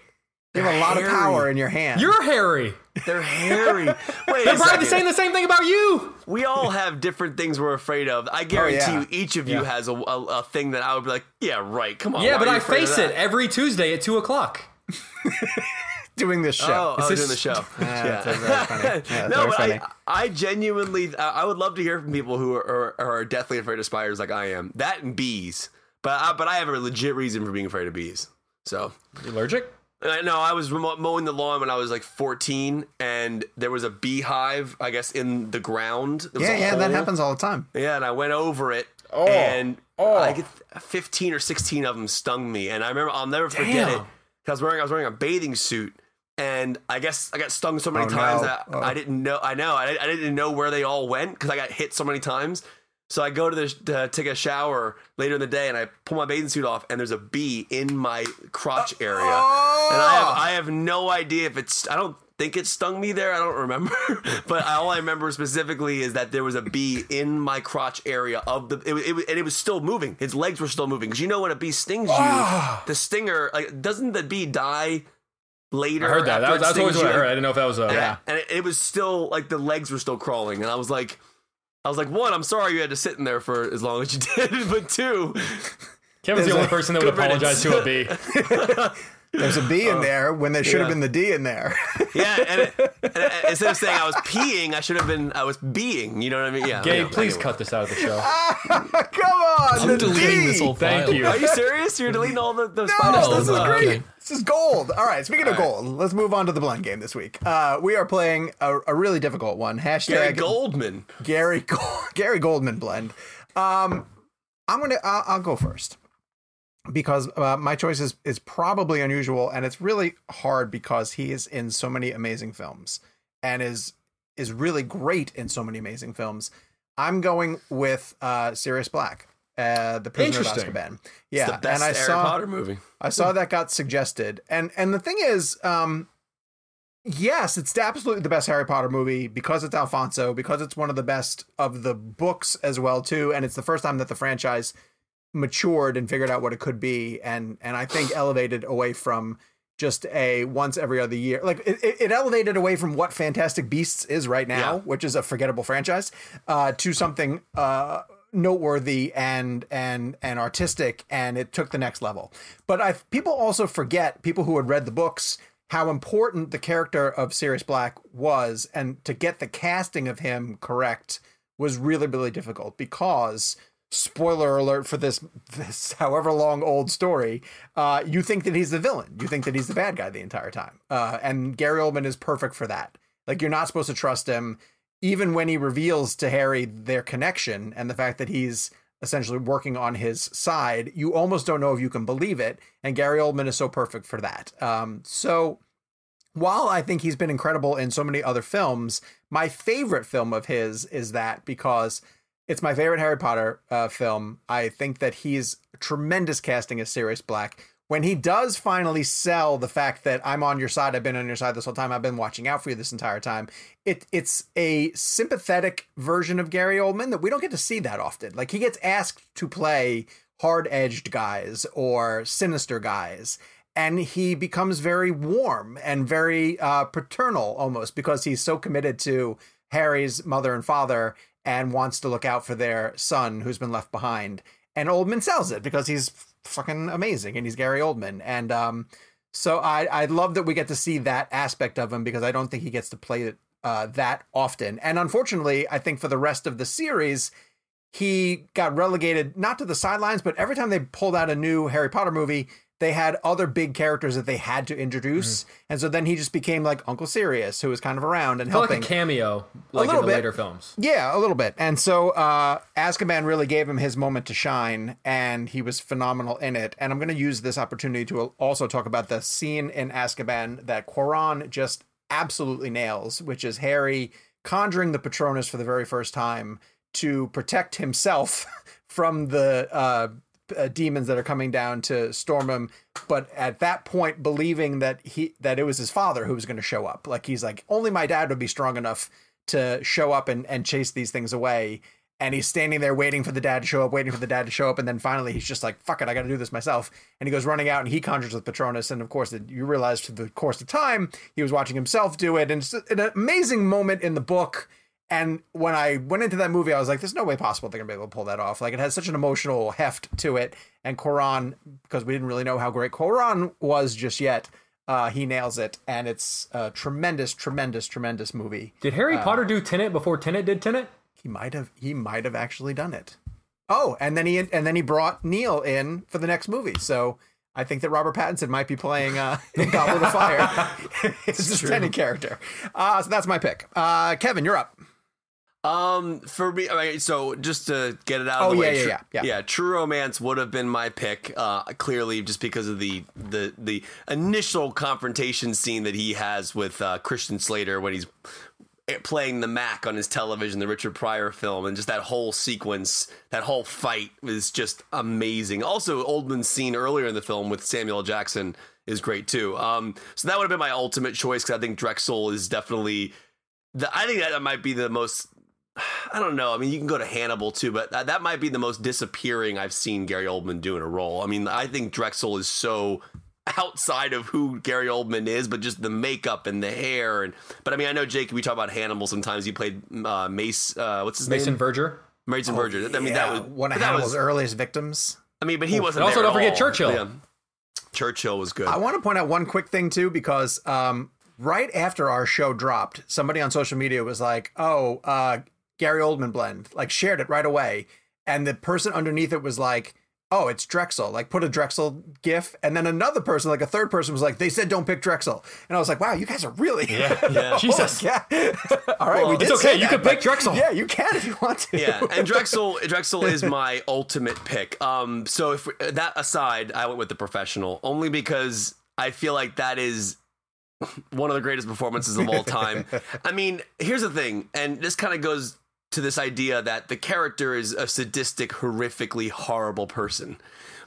You have a lot of power in your hand. You're hairy. They're hairy. Wait They're a probably second. saying the same thing about you. We all have different things we're afraid of. I oh, guarantee yeah. you, each of you has a, a, a thing that I would be like, yeah, right. Come on. Yeah, but I face it every Tuesday at two o'clock. doing this show. Oh, oh this- doing the show. Yeah, that's funny. Yeah, that's no, but funny. I, I genuinely, I I would love to hear from people who are, are, are deathly afraid of spiders like I am. That and bees. But I, but I have a legit reason for being afraid of bees. So You allergic? I know I was mowing the lawn when I was like 14, and there was a beehive, I guess, in the ground. There was yeah, a yeah, that happens all the time. Yeah, and I went over it, Oh. and Oh. I get 15 or 16 of them stung me, and I remember I'll never forget it. Damn. 'cause I was wearing I was wearing a bathing suit, and I guess I got stung so many Oh, times no. that Oh. I didn't know. I know I, I didn't know where they all went because I got hit so many times. So I go to the to take a shower later in the day, and I pull my bathing suit off, and there's a bee in my crotch uh, area, and I have I have no idea if it's I don't think it stung me there. I don't remember, but all I remember specifically is that there was a bee in my crotch area of the it, it, and it was still moving. Its legs were still moving because you know when a bee stings you, ah. the stinger like doesn't the bee die later? I heard that. that it that's always what I heard. I didn't know if that was a. Yeah. And it, it was still like the legs were still crawling, and I was like, I was like, one, I'm sorry you had to sit in there for as long as you did, but two, Kevin's the only person that would apologize to a bee. There's a B bee in there when there should have been the D in there. yeah, and, it, and it- instead of saying I was peeing, I should have been I was being. You know what I mean? Yeah. Gabe, yeah, please anyway. cut this out of the show. Come on, I'm the deleting D. this whole thing. Thank file. you. Are you serious? You're deleting all the, the No, spiders? this is Oh, great. okay. This is gold. All right, speaking of gold, let's move on to the blend game this week. Uh, we are playing a, a really difficult one. Hashtag Gary Oldman. Gary Gary Oldman blend. Um, I'm gonna I'll, I'll go first because uh, my choice is is probably unusual and it's really hard because he is in so many amazing films and is is really great in so many amazing films. I'm going with uh, Sirius Black, uh, the Prisoner of. Azkaban. Yeah, It's the best and I Harry saw Potter movie. I saw that got suggested, and and the thing is, um, yes, it's absolutely the best Harry Potter movie because it's Alfonso, because it's one of the best of the books as well too, and it's the first time that the franchise matured and figured out what it could be, and and I think elevated away from just a once every other year, like it, it elevated away from what Fantastic Beasts is right now, Yeah. which is a forgettable franchise, uh, to something. Uh, noteworthy and and and artistic and it took the next level but i people also forget people who had read the books how important the character of Sirius Black was and to get the casting of him correct was really really difficult because spoiler alert for this this however long old story uh you think that he's the villain you think that he's the bad guy the entire time uh and Gary Oldman is perfect for that like you're not supposed to trust him even when he reveals to Harry their connection and the fact that he's essentially working on his side, you almost don't know if you can believe it. And Gary Oldman is so perfect for that. Um, so while I think he's been incredible in so many other films, my favorite film of his is that because it's my favorite Harry Potter uh, film. I think that he's tremendous casting as Sirius Black. When he does finally sell the fact that I'm on your side, I've been on your side this whole time, I've been watching out for you this entire time. It it's a sympathetic version of Gary Oldman that we don't get to see that often. Like he gets asked to play hard-edged guys or sinister guys and he becomes very warm and very uh, paternal almost because he's so committed to Harry's mother and father and wants to look out for their son who's been left behind. And Oldman sells it because he's fucking amazing and he's Gary Oldman. And um, so I I love that we get to see that aspect of him because I don't think he gets to play it uh, that often. And unfortunately, I think for the rest of the series, he got relegated not to the sidelines, but every time they pulled out a new Harry Potter movie, they had other big characters that they had to introduce, and so then he just became like Uncle Sirius, who was kind of around and feel like helping. a cameo, like in little the bit. later films. Yeah, a little bit. And so uh Azkaban really gave him his moment to shine and he was phenomenal in it. And I'm going to use this opportunity to also talk about the scene in Azkaban that Cuarón just absolutely nails, which is Harry conjuring the Patronus for the very first time to protect himself from the uh uh, demons that are coming down to storm him but at that point believing that he that it was his father who was going to show up like he's like only my dad would be strong enough to show up and and chase these things away and he's standing there waiting for the dad to show up, waiting for the dad to show up, and then finally he's just like, "Fuck it, I got to do this myself." And he goes running out, and he conjures with Patronus, and of course, you realize through the course of time he was watching himself do it, and it's an amazing moment in the book. And when I went into that movie, I was like, "There's no way possible they're gonna be able to pull that off." Like it has such an emotional heft to it, and Cuarón, because we didn't really know how great Cuarón was just yet. Uh, he nails it, and it's a tremendous, tremendous, tremendous movie. Did Harry uh, Potter do Tenet before Tenet did Tenet? He might have. He might have actually done it. Oh, and then he and then he brought Neil in for the next movie. So I think that Robert Pattinson might be playing uh, in Goblet of Fire. it's a Tenet character. Uh, so that's my pick. Uh, Kevin, you're up. Um, for me, I mean, so just to get it out of oh, the yeah, way, yeah, yeah, yeah, yeah, True Romance would have been my pick. Uh, clearly, just because of the the the initial confrontation scene that he has with uh, Christian Slater when he's playing the Mac on his television, the Richard Pryor film, and just that whole sequence, that whole fight was just amazing. Also, Oldman's scene earlier in the film with Samuel Jackson is great too. Um, so that would have been my ultimate choice because I think Drexel is definitely. The, I think that might be the most I don't know. I mean, you can go to Hannibal too, but that, that might be the most disappearing I've seen Gary Oldman do in a role. I mean, I think Drexel is so outside of who Gary Oldman is, but just the makeup and the hair. And but I mean, I know Jake. We talk about Hannibal sometimes. He played uh, Mace. Uh, what's his Mason name? Mason Verger. Mason oh, Verger. I mean, yeah. that was one of Hannibal's was, earliest victims. I mean, but he wasn't. And also, don't forget all. Churchill. Yeah. Churchill was good. I want to point out one quick thing too, because um, right after our show dropped, somebody on social media was like, "Oh, uh, Gary Oldman blend, like shared it right away. And the person underneath it was like, oh, it's Drexel. Like put a Drexel gif. And then another person, like a third person was like, they said don't pick Drexel. And I was like, wow, you guys are really. Yeah. yeah. Jesus. yeah. All right. Well, we it's okay. You that, can pick Drexel. Yeah, you can if you want to. Yeah. And Drexel, Drexel is my ultimate pick. Um, so if that aside, I went with the professional only because I feel like that is one of the greatest performances of all time. I mean, here's the thing, and this kind of goes to this idea that the character is a sadistic, horrifically horrible person.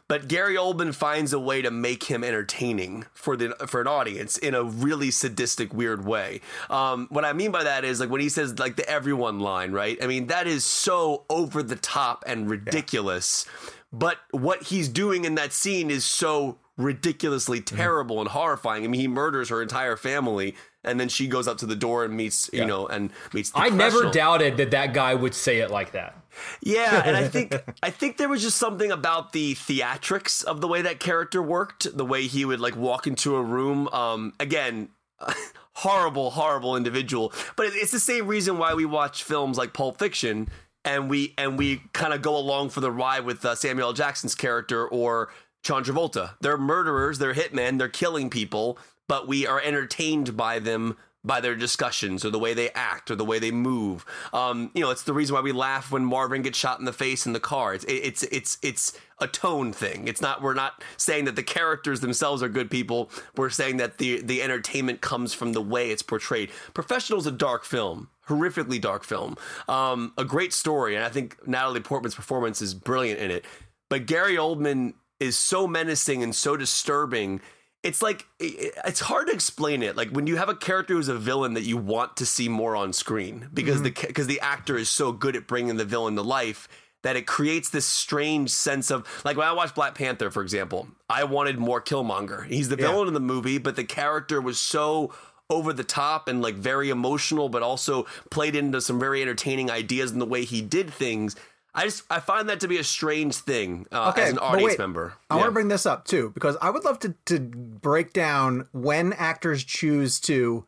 But Gary Oldman finds a way to make him entertaining for the for an audience in a really sadistic, weird way. Um, what I mean by that is like when he says like the everyone line, right? I mean that is so over the top and ridiculous. Yeah. But what he's doing in that scene is so ridiculously terrible mm-hmm. and horrifying. I mean, he murders her entire family and then she goes up to the door and meets you know and meets. I never doubted that that guy would say it like that. Yeah, and I think I think there was just something about the theatrics of the way that character worked, the way he would like walk into a room. Um, again. horrible, horrible individual. But it's the same reason why we watch films like Pulp Fiction and we and we kind of go along for the ride with uh, Samuel L. Jackson's character or John Travolta. They're murderers, they're hitmen, they're killing people, but we are entertained by them by their discussions or the way they act or the way they move. Um, you know, it's the reason why we laugh when Marvin gets shot in the face in the car. It's it's it's it's a tone thing. It's not we're not saying that the characters themselves are good people. We're saying that the the entertainment comes from the way it's portrayed. Professional's a dark film. Horrifically dark film. Um, a great story, and I think Natalie Portman's performance is brilliant in it. But Gary Oldman is so menacing and so disturbing it's like it's hard to explain it like when you have a character who's a villain that you want to see more on screen because mm-hmm. the because the actor is so good at bringing the villain to life that it creates this strange sense of like when I watched Black Panther for example I wanted more Killmonger he's the villain yeah. in the movie but the character was so over the top and like very emotional but also played into some very entertaining ideas in the way he did things I just I find that to be a strange thing uh, okay, as an audience wait, member. I yeah. want to bring this up too because I would love to to break down when actors choose to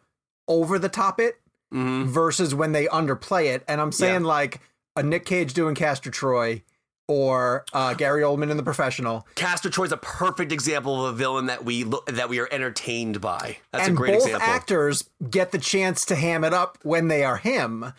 over the top it mm-hmm. versus when they underplay it. And I'm saying yeah. like a Nick Cage doing Castor Troy or uh, Gary Oldman in The Professional. Castor Troy's a perfect example of a villain that we look, that we are entertained by. That's and a great both example. actors get the chance to ham it up when they are him.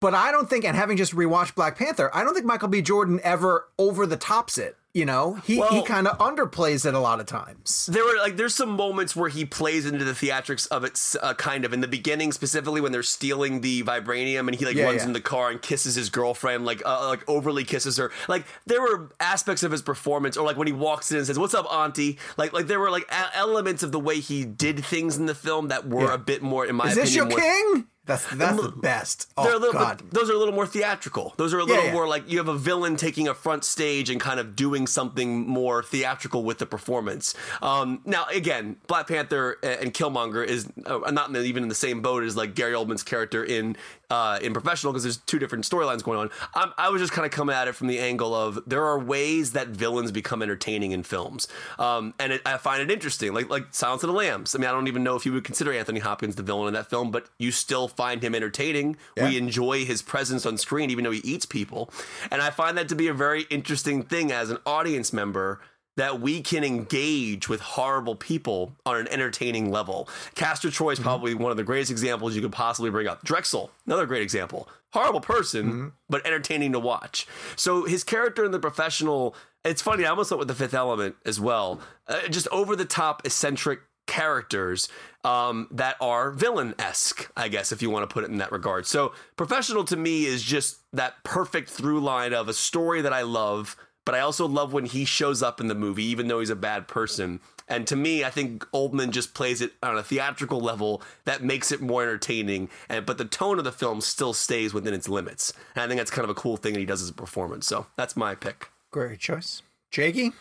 But I don't think, and having just rewatched Black Panther, I don't think Michael B. Jordan ever over the tops it. You know, he well, he kind of underplays it a lot of times. There were like there's some moments where he plays into the theatrics of it, uh, kind of in the beginning, specifically when they're stealing the vibranium and he like yeah, runs yeah. in the car and kisses his girlfriend, like uh, like overly kisses her. Like there were aspects of his performance, or like when he walks in and says, "What's up, Auntie?" Like like there were like a- elements of the way he did things in the film that were yeah. a bit more, in my Is opinion, this your more, king? That's that's the best. Oh They're a little God. those are a little more theatrical. Those are a little yeah. more like you have a villain taking a front stage and kind of doing something more theatrical with the performance. Um, now, again, Black Panther and Killmonger is uh, not in the, even in the same boat as like Gary Oldman's character in uh, in Professional because there's two different storylines going on. I'm, I was just kind of coming at it from the angle of there are ways that villains become entertaining in films, um, and it, I find it interesting. Like like Silence of the Lambs. I mean, I don't even know if you would consider Anthony Hopkins the villain in that film, but you still find him entertaining. We enjoy his presence on screen, even though he eats people. And I find that to be a very interesting thing as an audience member that we can engage with horrible people on an entertaining level. Castor Troy is probably one of the greatest examples you could possibly bring up. Drexel, another great example. Horrible person, but entertaining to watch. So his character in the professional, it's funny, I almost went with the fifth element as well. Uh, just over the top, eccentric characters um, that are villain esque, I guess, if you want to put it in that regard. So, professional to me is just that perfect through line of a story that I love, but I also love when he shows up in the movie, even though he's a bad person. And to me, I think Oldman just plays it on a theatrical level that makes it more entertaining. And but the tone of the film still stays within its limits. And I think that's kind of a cool thing that he does as a performance. So that's my pick. Great choice, Jakey.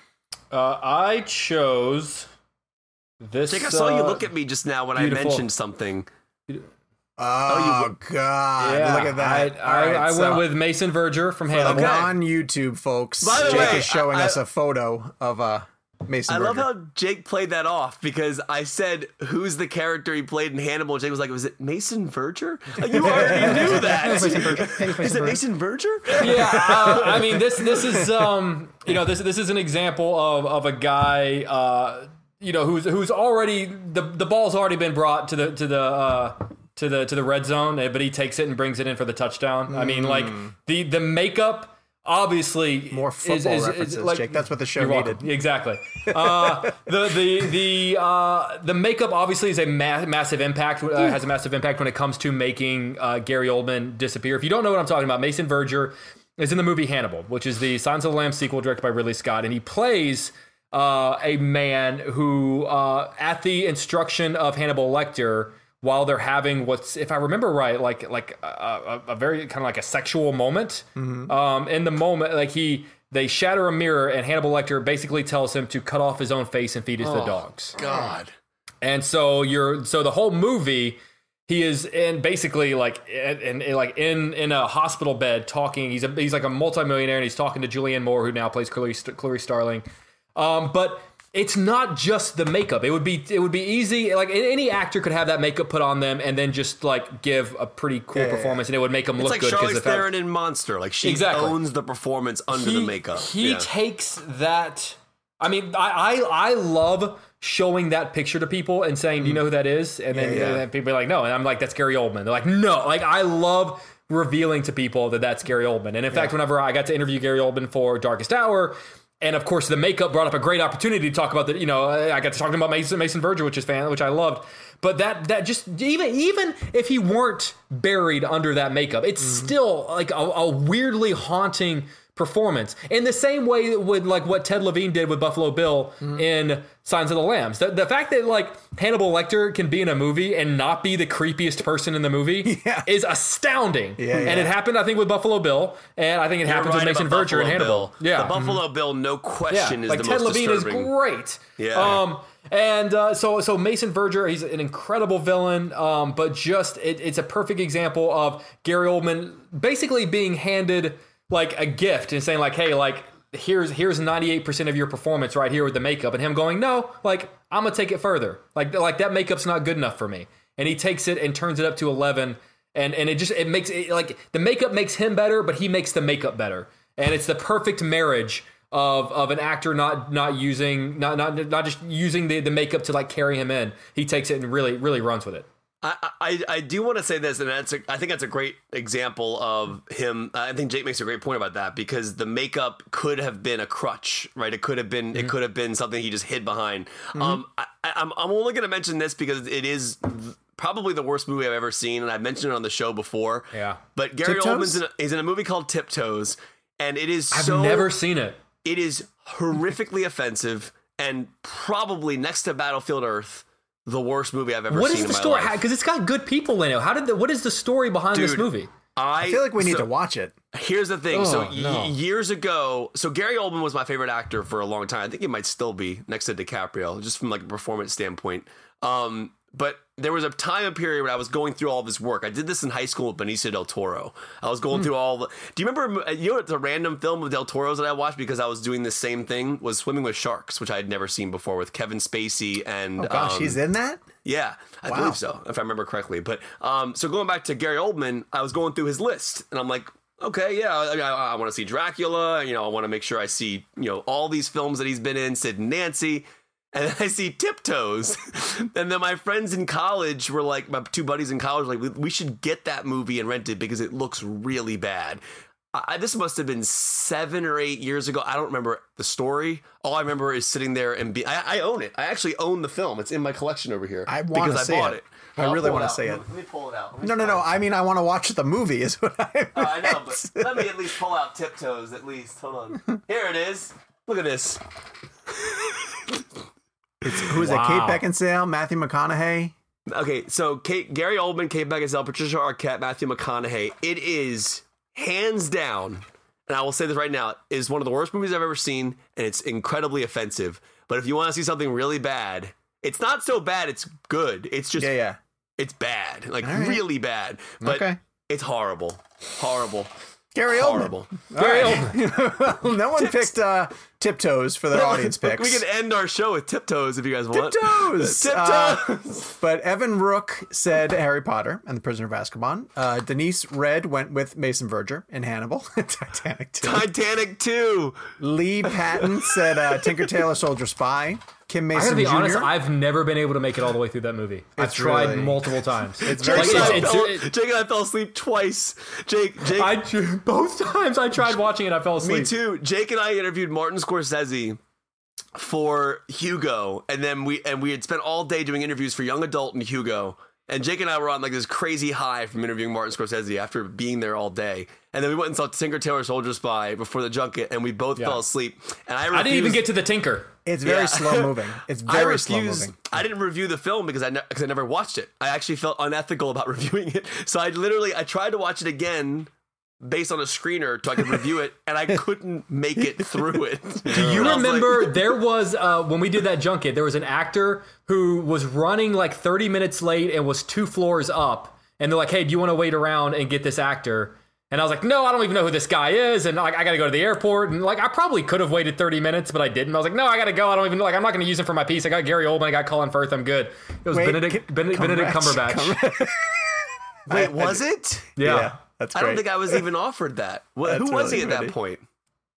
Uh, I chose this. Jake, I saw you uh, look at me just now when beautiful. I mentioned something. Oh, God! Yeah, Look at that. I, I, All right, I so- went with Mason Verger from For the Hannibal. on YouTube folks. By the Jake way, is showing I- us a photo of uh, Mason. I love how Jake played that off because I said, "Who's the character he played in Hannibal?" Jake was like, "Was it Mason Verger?" Like, you already knew that. Is it Mason Verger? yeah, uh, I mean this this is um you know this this is an example of of a guy uh you know who's who's already the the ball's already been brought to the to the uh to the to the red zone, eh, but he takes it and brings it in for the touchdown. I mean, like the the makeup obviously More is- football is- is, references, like- Jake. That's what the show needed. Exactly. Uh, the the the uh, the makeup obviously is a ma- massive impact. Uh, has a massive impact when it comes to making uh, Gary Oldman disappear. If you don't know what I'm talking about, Mason Verger is in the movie Hannibal, which is the Silence of the Lamb sequel directed by Ridley Scott, and he plays uh, a man who, uh, at the instruction of Hannibal Lecter. While they're having what's, if I remember right, like like a, a, very kind of like a sexual moment. Um, in the moment, like he they shatter a mirror, and Hannibal Lecter basically tells him to cut off his own face and feed it to the dogs. God. And so you're so the whole movie, he is in basically like in, in like in in a hospital bed talking. He's a he's like a multimillionaire, and he's talking to Julianne Moore, who now plays Clarice, Clarice Starling. Um, but it's not just the makeup. It would be it would be easy. Like any actor could have that makeup put on them, and then just like give a pretty cool performance, and it would make them It's look like good. Charlize Theron in Monster. Like she Exactly. owns the performance under the makeup. He Yeah. takes that. I mean, I, I I love showing that picture to people and saying, "Do you know who mm. that is?" And then, Yeah, yeah. and then people are like, "No," and I'm like, "That's Gary Oldman." They're like, "No!" Like I love revealing to people that that's Gary Oldman. And in fact, whenever I got to interview Gary Oldman for Darkest Hour. And of course, the makeup brought up a great opportunity to talk about the. You know, I got to talk about Mason Mason Verger, which is fan, which I loved. But that that just even even if he weren't buried under that makeup, it's mm-hmm. still like a, a weirdly haunting performance. In the same way with like what Ted Levine did with Buffalo Bill in Silence of the Lambs. The, the fact that like Hannibal Lecter can be in a movie and not be the creepiest person in the movie Yeah. is astounding. Yeah, And it happened, I think, with Buffalo Bill, and I think it You're happens with Mason about Verger and Hannibal. Bill. Yeah, the Buffalo Bill, no question, is like the Ted most Levine disturbing. is great. Yeah. Um, and uh, so so Mason Verger, he's an incredible villain. Um, but just it, it's a perfect example of Gary Oldman basically being handed like a gift and saying like, hey, like here's here's 98% of your performance right here with the makeup, and him going, no, like I'm gonna take it further. Like like that makeup's not good enough for me. And he takes it and turns it up to 11. And, and it just it makes it like the makeup makes him better, but he makes the makeup better, and it's the perfect marriage of of an actor not not using not not not just using the, the makeup to like carry him in. He takes it and really really runs with it. I, I, I do want to say this, and that's a, I think that's a great example of him. I think Jake makes a great point about that because the makeup could have been a crutch, right? It could have been it could have been something he just hid behind. Um, I, I- I'm I'm only going to mention this because it is th- probably the worst movie I've ever seen, and I've mentioned it on the show before. Yeah. but Gary Tiptoes? Oldman's in a, he's in a movie called Tiptoes, and it is I've so never seen it. it is horrifically offensive and probably next to Battlefield Earth the worst movie I've ever What seen is the in my story? life. Because it's got good people in it. How did the, what is the story behind this movie? I, I feel like we need so- to watch it. Here's the thing. so Oh, y- no. years ago, so Gary Oldman was my favorite actor for a long time. I think he might still be next to DiCaprio, just from like a performance standpoint. Um, but there was a time period when I was going through all this work. I did this in high school with Benicio del Toro. I was going through all the. Do you remember? You know, the random film of Del Toro's that I watched because I was doing the same thing was Swimming with Sharks, which I had never seen before with Kevin Spacey and. Oh gosh, um, he's in that. yeah, I Wow. believe so, if I remember correctly. But um, so going back to Gary Oldman, I was going through his list, and I'm like, okay, yeah, I, I, I want to see Dracula. You know, I want to make sure I see you know all these films that he's been in, Sid and Nancy. And then I see Tiptoes, and then my friends in college were like, my two buddies in college, were like, we, we should get that movie and rent it because it looks really bad. I, this must have been seven or eight years ago. I don't remember the story. All I remember is sitting there and be. I, I own it. I actually own the film. It's in my collection over here. I wanna because I bought it. it. I I'll really wanna say it. Let me pull it out. No, no, no. it. I mean, I want to watch the movie. Is what I. Oh, I know, but let me at least pull out tiptoes. At least, hold on. Here it is. Look at this. Who is Wow. it? Kate Beckinsale, Matthew McConaughey. Okay, so Kate, Gary Oldman, Kate Beckinsale, Patricia Arquette, Matthew McConaughey. It is hands down, and I will say this right now, is one of the worst movies I've ever seen, and it's incredibly offensive. But if you want to see something really bad, it's not so bad. It's good. It's just Yeah, yeah. it's bad, like right. really bad. But Okay. it's horrible, horrible, Gary horrible. Oldman. Gary Oldman. no one picked uh, Tiptoes for the audience picks. We can end our show with tiptoes if you guys want. Tiptoes! Tiptoes. Uh, but Evan Rook said Harry Potter and the Prisoner of Azkaban. Uh, Denise Red went with Mason Verger in Hannibal. Titanic 2. Titanic 2. Lee Patton said uh, Tinker Tailor Soldier Spy. Kim I Mason gotta be Jr. honest, I've never been able to make it all the way through that movie. I've tried really- multiple times. It's Jake, Like, and slow. I it's- fell, it's- Jake and I fell asleep twice. Jake, Jake, I tr- both times I tried watching it, I fell asleep. me too. Jake and I interviewed Martin Scorsese for Hugo, and then we and we had spent all day doing interviews for Young Adult and Hugo. And Jake and I were on like this crazy high from interviewing Martin Scorsese after being there all day. And then we went and saw Tinker Tailor Soldier Spy before the junket, and we both Yeah. fell asleep. And I, I didn't even get to the Tinker. It's very Yeah. slow moving. It's I very slow moving. I didn't review the film because I because I never watched it. I actually felt unethical about reviewing it. So I literally I tried to watch it again based on a screener so I could review it, and I couldn't make it through it. Do you remember there was uh, when we did that junket? There was an actor who was running like 30 minutes late and was two floors up, and they're like, "Hey, do you want to wait around and get this actor?" And I was like, "No, I don't even know who this guy is," and like, I got to go to the airport, and like, I probably could have waited 30 minutes, but I didn't. I was like, "No, I got to go. I don't even like, I'm not going to use him for my piece. I got Gary Oldman, I got Colin Firth. I'm good." It was Wait, Benedict, c- Benedict, Benedict Cumberbatch. Cumberbatch. Wait, was it? yeah. That's I don't think I was even offered that. Wh- That's Who was really he at that point?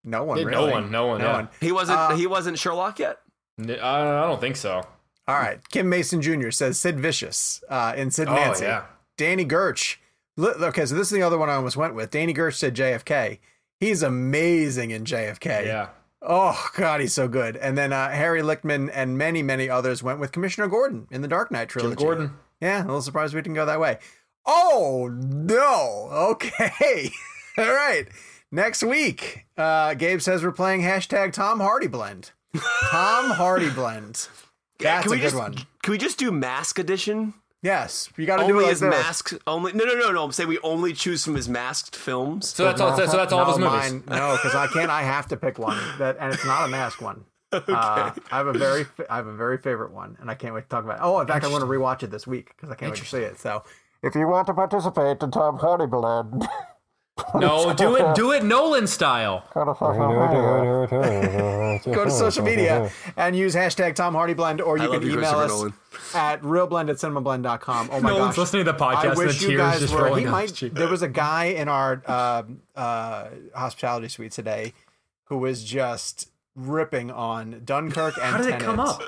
no one No one, no one, no yeah. one. He wasn't. Uh, he wasn't Sherlock yet. I I don't think so. All right. Kim Mason Jr. says Sid Vicious uh, in Sid Oh, Nancy. yeah. Danny Gerch. Li- Okay, so this is the other one I almost went with. Danny Gerch said JFK. He's amazing in JFK. Yeah. Oh God, he's so good. And then uh, Harry Lichtman and many, many others went with Commissioner Gordon in the Dark Knight trilogy. Gordon. Yeah, a little surprised we didn't go that way. Oh no. Okay. All right. Next week, uh, Gabe says we're playing hashtag Tom Hardy blend. Tom Hardy blend. That's can a we good just one. can we just do mask edition? Yes, you got to do Only it like his this. masks. Only no no no no. I'm saying we only choose from his masked films. So that's all. So that's all of his no, movies. Mine, no, because I can't. I have to pick one that, and it's not a mask one. Uh, I have a very, I have a very favorite one, and I can't wait to talk about it. Oh, in fact, I want to rewatch it this week because I can't wait to see it. So, if you want to participate in Tom Hardy blend, No, do it, do it Nolan style. go to social media and use hashtag Tom Hardy blend, or you I can you, email us Nolan. at realblend at cinemablend.com. Oh my No gosh. listening to the podcast. and wish the you guys just were. He rolling down his might, there was a guy in our uh, uh, hospitality suite today who was just ripping on Dunkirk and How did it come up?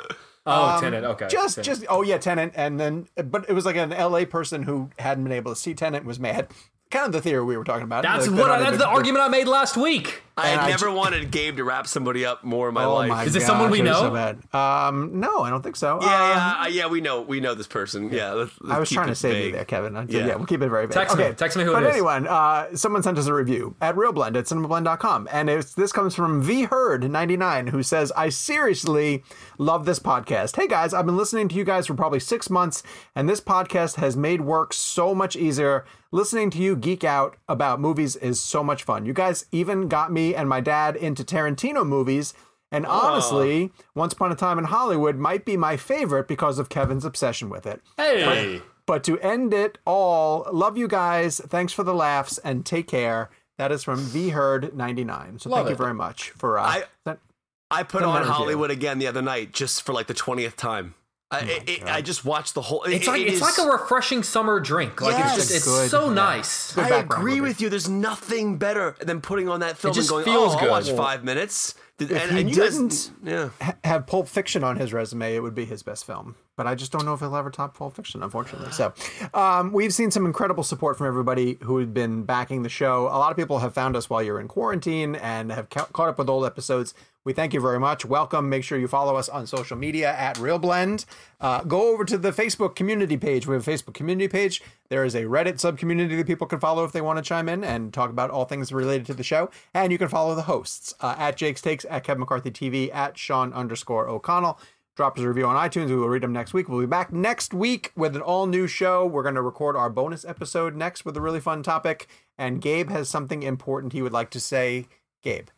Oh, Um, Tenet. Okay. Just, Tenet. just, oh yeah, Tenet, and then, but it was like an LA person who hadn't been able to see Tenet was mad. Kind of the theory we were talking about. That's Like, what. I, that's even- the argument I made last week. I never j- wanted Gabe to wrap somebody up more in my oh life. My Is it someone we know? So um, no, I don't think so. Yeah, um, yeah, uh, yeah. We know, we know this person. Yeah, let's, let's I was trying to save vague. you there, Kevin. Yeah. yeah, we'll keep it very vague. Text okay. me. Text me who but it is. anyway, uh, someone sent us a review at RealBlend at cinemablend.com, and it's this comes from V Herd ninety nine, who says, "I seriously love this podcast. Hey guys, I've been listening to you guys for probably six months, and this podcast has made work so much easier." Listening to you geek out about movies is so much fun. You guys even got me and my dad into Tarantino movies. And honestly, Once Upon a Time in Hollywood might be my favorite because of Kevin's obsession with it. Hey. But to end it all, love you guys. Thanks for the laughs and take care. That is from VHerd99. So Love thank you very much for uh, I- that- I put on. Hollywood again the other night, just for like the twentieth time. I, it, it- I just watched the whole. It's it- like it it's is- like a refreshing summer drink. Like Yes. it's just it's Good, so yeah. nice. Good I agree movie. with you. There's nothing better than putting on that film just and going, oh, feels "Oh, good. I'll watch five minutes." Did- if and, he and didn't guys, yeah. ha- have Pulp Fiction on his resume, it would be his best film. But I just don't know if he'll ever top Pulp Fiction, unfortunately. So um, we've seen some incredible support from everybody who had been backing the show. A lot of people have found us while you're in quarantine and have ca- caught up with old episodes. We thank you very much. Welcome. Make sure you follow us on social media at RealBlend. Uh, go over to the Facebook community page. We have a Facebook community page. There is a Reddit sub community that people can follow if they want to chime in and talk about all things related to the show. And you can follow the hosts uh, at Jake's Takes, at Kevin McCarthy TV, at Sean underscore O'Connell. Drop us a review on iTunes. We will read them next week. We'll be back next week with an all new show. We're going to record our bonus episode next with a really fun topic. And Gabe has something important he would like to say. Gabe.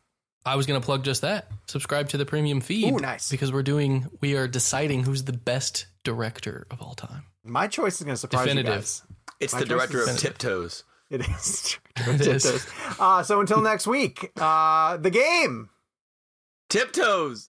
I was going to plug just that. Subscribe to the premium feed. Ooh, nice. Because we're doing, we are deciding who's the best director of all time. My choice is going to surprise Definitive. you guys. It's My the director of Tiptoes. It is. It is. Uh, so until next week, uh, the game. Tiptoes.